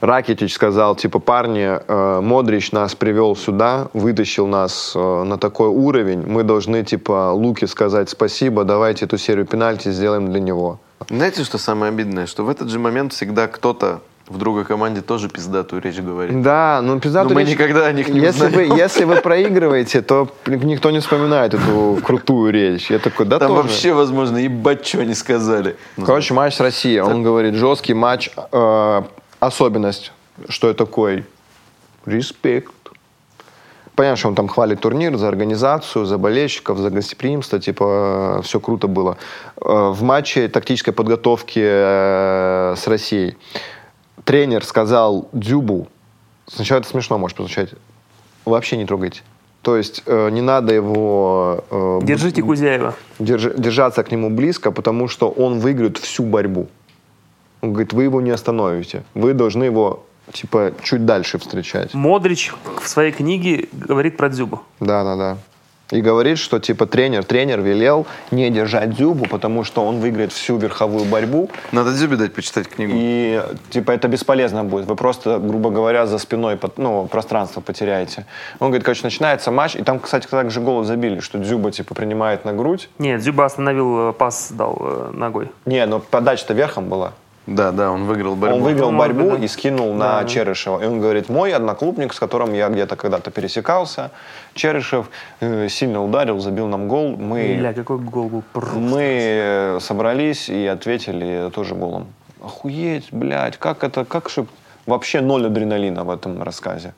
Ракетич сказал, типа, парни, э, Модрич нас привел сюда, вытащил нас э, на такой уровень, мы должны, типа, Луке сказать спасибо, давайте эту серию пенальти сделаем для него. Знаете, что самое обидное? Что в этот же момент всегда кто-то в другой команде тоже пиздатую речь говорит. Да, ну пиздатую Но мы речь- никогда о них не если узнаем. вы, если вы проигрываете, то никто не вспоминает эту крутую речь. Я такой, да Там тоже. вообще, возможно, ебать, что не сказали. Короче, матч с Россией. Он говорит, жесткий матч. э, особенность, что это такой? Респект. Понятно, что он там хвалит турнир за организацию, за болельщиков, за гостеприимство, типа, все круто было. Э, В матче тактической подготовки э, с Россией тренер сказал Дзюбу, сначала это смешно может прозвучать, вообще не трогайте. То есть э, не надо его э, Держите Кузяева. держи- держаться к нему близко, потому что он выиграет всю борьбу. Он говорит, вы его не остановите. Вы должны его, типа, чуть дальше встречать. Модрич в своей книге говорит про Дзюбу. Да, да, да. И говорит, что, типа, тренер, тренер велел не держать Дзюбу, потому что он выиграет всю верховую борьбу. Надо Дзюбе дать почитать книгу. И, типа, это бесполезно будет. Вы просто, грубо говоря, за спиной под- ну, пространство потеряете. Он говорит, короче, начинается матч, и там, кстати, также гол забили, что Дзюба, типа, принимает на грудь. Нет, Дзюба остановил, э, пас дал э, ногой. Не, но подача-то верхом была. Да, да, он выиграл борьбу. Он выиграл борьбу да. и скинул Да, на да. Черышева. И он говорит, мой одноклубник, с которым я где-то когда-то пересекался, Черышев, э, сильно ударил, забил нам гол. Мы, Бля, какой гол был просто. мы э, собрались и ответили тоже голом. Охуеть, блядь, как это, как же вообще ноль адреналина в этом рассказе.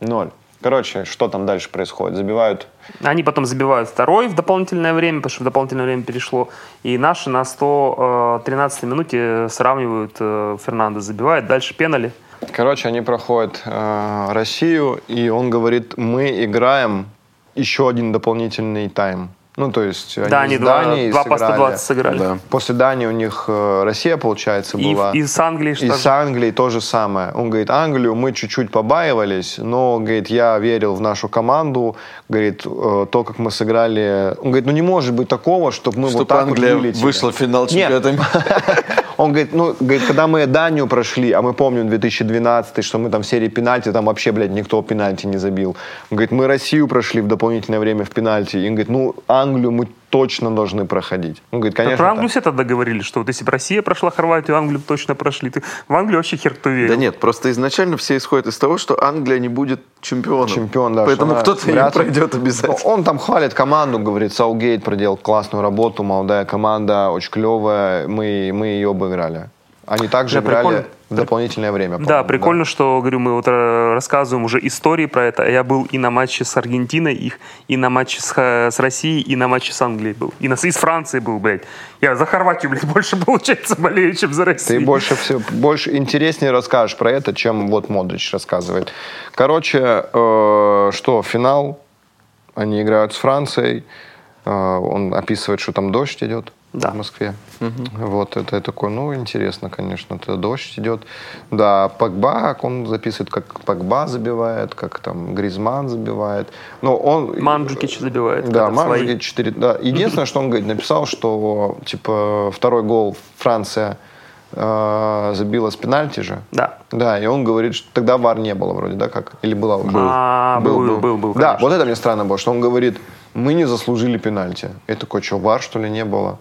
Ноль. Короче, что там дальше происходит? Забивают Они потом забивают второй в дополнительное время, потому что в дополнительное время перешло. И наши на 113 минуте сравнивают, э, Фернандо забивает. Дальше пенали. Короче, они проходят э, Россию, и он говорит, мы играем еще один дополнительный тайм. Ну, то есть они Да, они с два, Данией два по сыграли. 120 сыграли. Да. После Дании у них э, Россия, получается, И, была. и с Англией И что с Англией то же самое. Он говорит, Англию мы чуть-чуть побаивались, но, говорит, я верил в нашу команду. Говорит, э, то, как мы сыграли... Он говорит, ну не может быть такого, чтобы мы вот Чтобы так Англия вот вылетели. вышла в финал чемпионата. Он говорит, ну, говорит, когда мы Данию прошли, а мы помним 2012, что мы там в серии пенальти, там вообще, блядь, никто пенальти не забил. Он говорит, мы Россию прошли в дополнительное время в пенальти. И он говорит, ну, Англию мы точно должны проходить. Он говорит, Да конечно, про Англию так. все тогда говорили, что вот если бы Россия прошла Хорватию, Англию бы точно прошли. Ты в Англию вообще хер кто верил. Да нет, просто изначально все исходят из того, что Англия не будет чемпионом. Чемпион, да. Поэтому кто-то не пройдет обязательно. Он там хвалит команду, говорит, Саугейт проделал классную работу, молодая команда, очень клевая, мы, мы ее обыграли. Они также Да, играли прикольно. В дополнительное время. Да, прикольно, что, говорю, мы вот э, рассказываем уже истории про это. Я был и на матче с Аргентиной их, и на матче с, Ха- с Россией, и на матче с Англией был. И, на, и с Францией был, блядь. Я за Хорватию, блядь, больше, получается, болею, чем за Россию. Ты больше, всего, больше интереснее расскажешь про это, чем вот Модрич рассказывает. Короче, э, что, финал, они играют с Францией, э, он описывает, что там дождь идет. Да. в Москве. Вот, это я такой, ну, интересно, конечно, это дождь идет. Да, как он записывает, как Погба забивает, как там Гризман забивает. Но он... Манджукич забивает. Да. Манджукич 4... Да. Единственное, что он говорит, написал, что, типа, второй гол Франция э, забила с пенальти же. Да. Да, и он говорит, что тогда вар не было вроде, да, как? Или была уже? А, был, был, был, Да, конечно. вот это мне странно было, что он говорит, мы не заслужили пенальти. Я такой, что, вар, что ли, не было?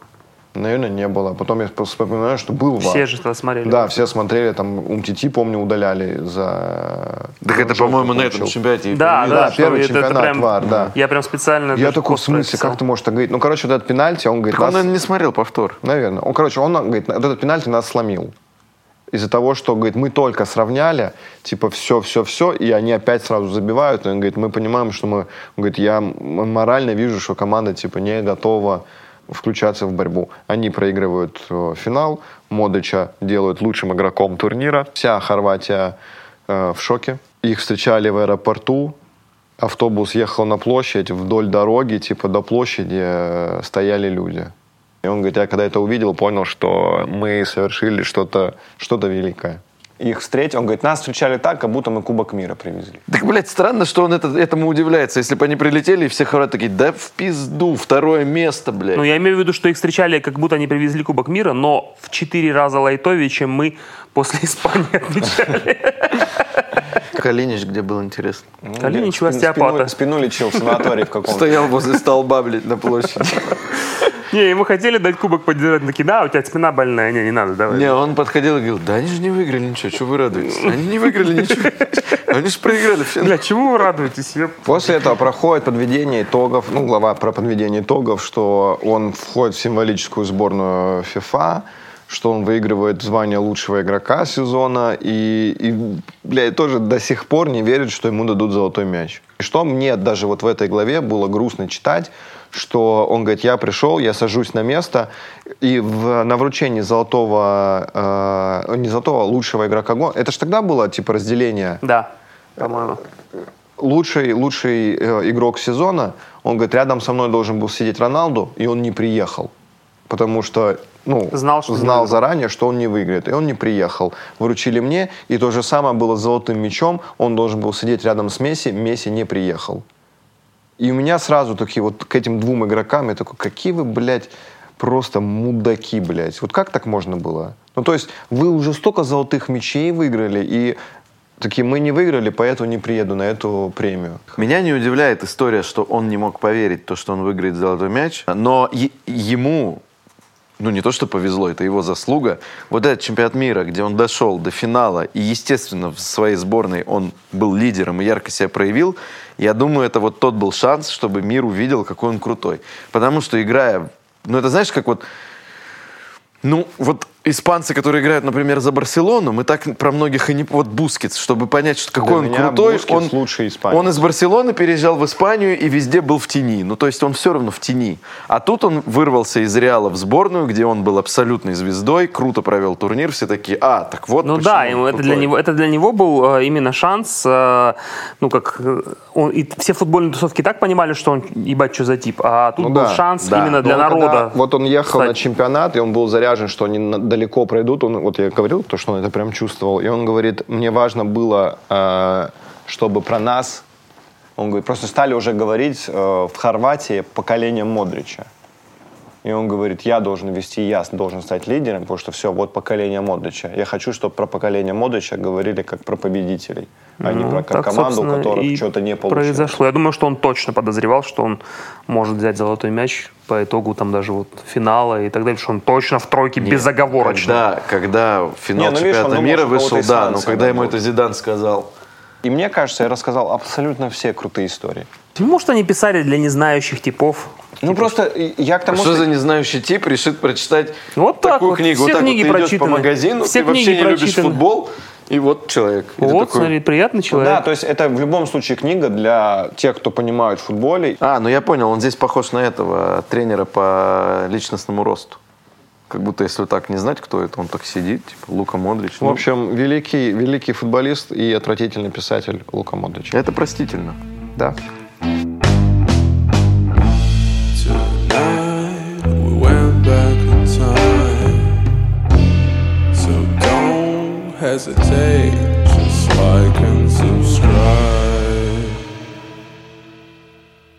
Наверное, не было. Потом я просто вспоминаю, что был вар. Все же это смотрели. Да, все смотрели, там Умтити, помню, удаляли за... Так это, по-моему, на этом чемпионате. Да, да, Да, первый это- это чемпионат прям- ВАР, да. Я прям специально Я такой, в смысле, прописал. как ты можешь так говорить? Ну, короче, вот этот пенальти, он говорит, Так он, нас- наверное, не смотрел повтор. Наверное. Он, короче, он говорит, вот этот пенальти нас сломил. Из-за того, что, говорит, мы только сравняли, типа, все, все, все, и они опять сразу забивают. И он говорит, мы понимаем, что мы, он говорит, я морально вижу, что команда, типа, не готова включаться в борьбу. Они проигрывают э, финал, Модыча делают лучшим игроком турнира. Вся Хорватия э, в шоке. Их встречали в аэропорту, автобус ехал на площадь, вдоль дороги, типа до площади э, стояли люди. И он говорит, я когда это увидел, понял, что мы совершили что-то что великое. Их встретил, он говорит, нас встречали так, как будто мы Кубок мира привезли. Так, блядь, странно, что он это, этому удивляется. Если бы они прилетели, и все хорваты такие, да в пизду, второе место, блядь. Ну, я имею в виду, что их встречали, как будто они привезли Кубок мира, но в четыре раза лайтовее, чем мы после Испании отмечали. Калинич где был, интересно? Калинич у Спину- остеопата. Спину лечил в санатории в каком-то. Стоял возле столба, блядь, на площади. Не, ему хотели дать кубок поддержать, такие, да, у тебя спина больная, не, не надо, давай. Не, он подходил и говорил, да они же не выиграли ничего, что вы радуетесь? Они не выиграли ничего. Они же проиграли все. Бля, чему вы радуетесь? После этого проходит подведение итогов, ну, глава про подведение итогов, что он входит в символическую сборную FIFA, что он выигрывает звание лучшего игрока сезона, и, и бля, тоже до сих пор не верит, что ему дадут золотой мяч. И что мне даже вот в этой главе было грустно читать, что он говорит, я пришел, я сажусь на место, и в, на вручении золотого, э, не золотого, а лучшего игрока года, это же тогда было, типа, разделение Да, по-моему. лучший, лучший э, игрок сезона, он говорит, рядом со мной должен был сидеть Роналду, и он не приехал. Потому что, ну, Знал, что знал заранее, что он не выиграет. И он не приехал. Выручили мне, и то же самое было с золотым мячом. Он должен был сидеть рядом с Месси, Месси не приехал. И у меня сразу такие вот к этим двум игрокам, я такой, какие вы, блядь, просто мудаки, блядь. Вот как так можно было? Ну, то есть вы уже столько золотых мячей выиграли, и такие, мы не выиграли, поэтому не приеду на эту премию. Меня не удивляет история, что он не мог поверить, то, что он выиграет золотой мяч, но е- ему, ну не то, что повезло, это его заслуга. Вот этот чемпионат мира, где он дошел до финала, и, естественно, в своей сборной он был лидером и ярко себя проявил, я думаю, это вот тот был шанс, чтобы мир увидел, какой он крутой. Потому что играя, ну это знаешь, как вот, ну вот испанцы, которые играют, например, за Барселону, мы так про многих и не... Вот Бускетс, чтобы понять, что какой Для он крутой, Бускетс он, лучший испанец. он из Барселоны переезжал в Испанию и везде был в тени. Ну, то есть он все равно в тени. А тут он вырвался из Реала в сборную, где он был абсолютной звездой, круто провел турнир, все такие, а, так вот Ну да, ему это крутой». для него это для него был э, именно шанс, э, ну как э, он, и все футбольные тусовки так понимали, что он ебать что за тип, а тут Ну был да, шанс да. именно Но для он когда- народа. вот он ехал на стать. чемпионат, и он был заряжен, что они на- далеко пройдут. Он, вот я говорил, то, что он это прям чувствовал. И он говорит, мне важно было, э, чтобы про нас, он говорит, просто стали уже говорить э, в Хорватии поколением Модрича. И он говорит, я должен вести, я должен стать лидером, потому что все, вот поколение Модрича. Я хочу, чтобы про поколение Модрича говорили как про победителей, а не про как Ну, Так, команду, у которых что-то не получилось. произошло. Я думаю, что он точно подозревал, что он может взять золотой мяч по итогу там даже вот финала и так далее, что он точно в тройке безоговорочно. Когда, когда финал Не, ну, видишь, он чемпионата думал, мира вышел, да, но когда ему дадут. это Зидан сказал, И мне кажется, я рассказал абсолютно все крутые истории. Может, они писали для незнающих типов. Ну просто и- я к тому, что за незнающий тип решит прочитать Вот так такую вот. книгу? Все вот так книги вот ты идешь по магазину, Все ты вообще книги не любишь прочитаны. футбол, и вот человек. И Вот, такой, смотри, приятный человек. Да, то есть это в любом случае книга для тех, кто понимает в футболе. А, ну я понял, он здесь похож на этого тренера по личностному росту. Как будто если так не знать, кто это, он так сидит, типа Лука Модрич. В общем, великий, великий футболист и отвратительный писатель Лука Модрич. это простительно. Да. Tonight we hesitate. Just like and subscribe.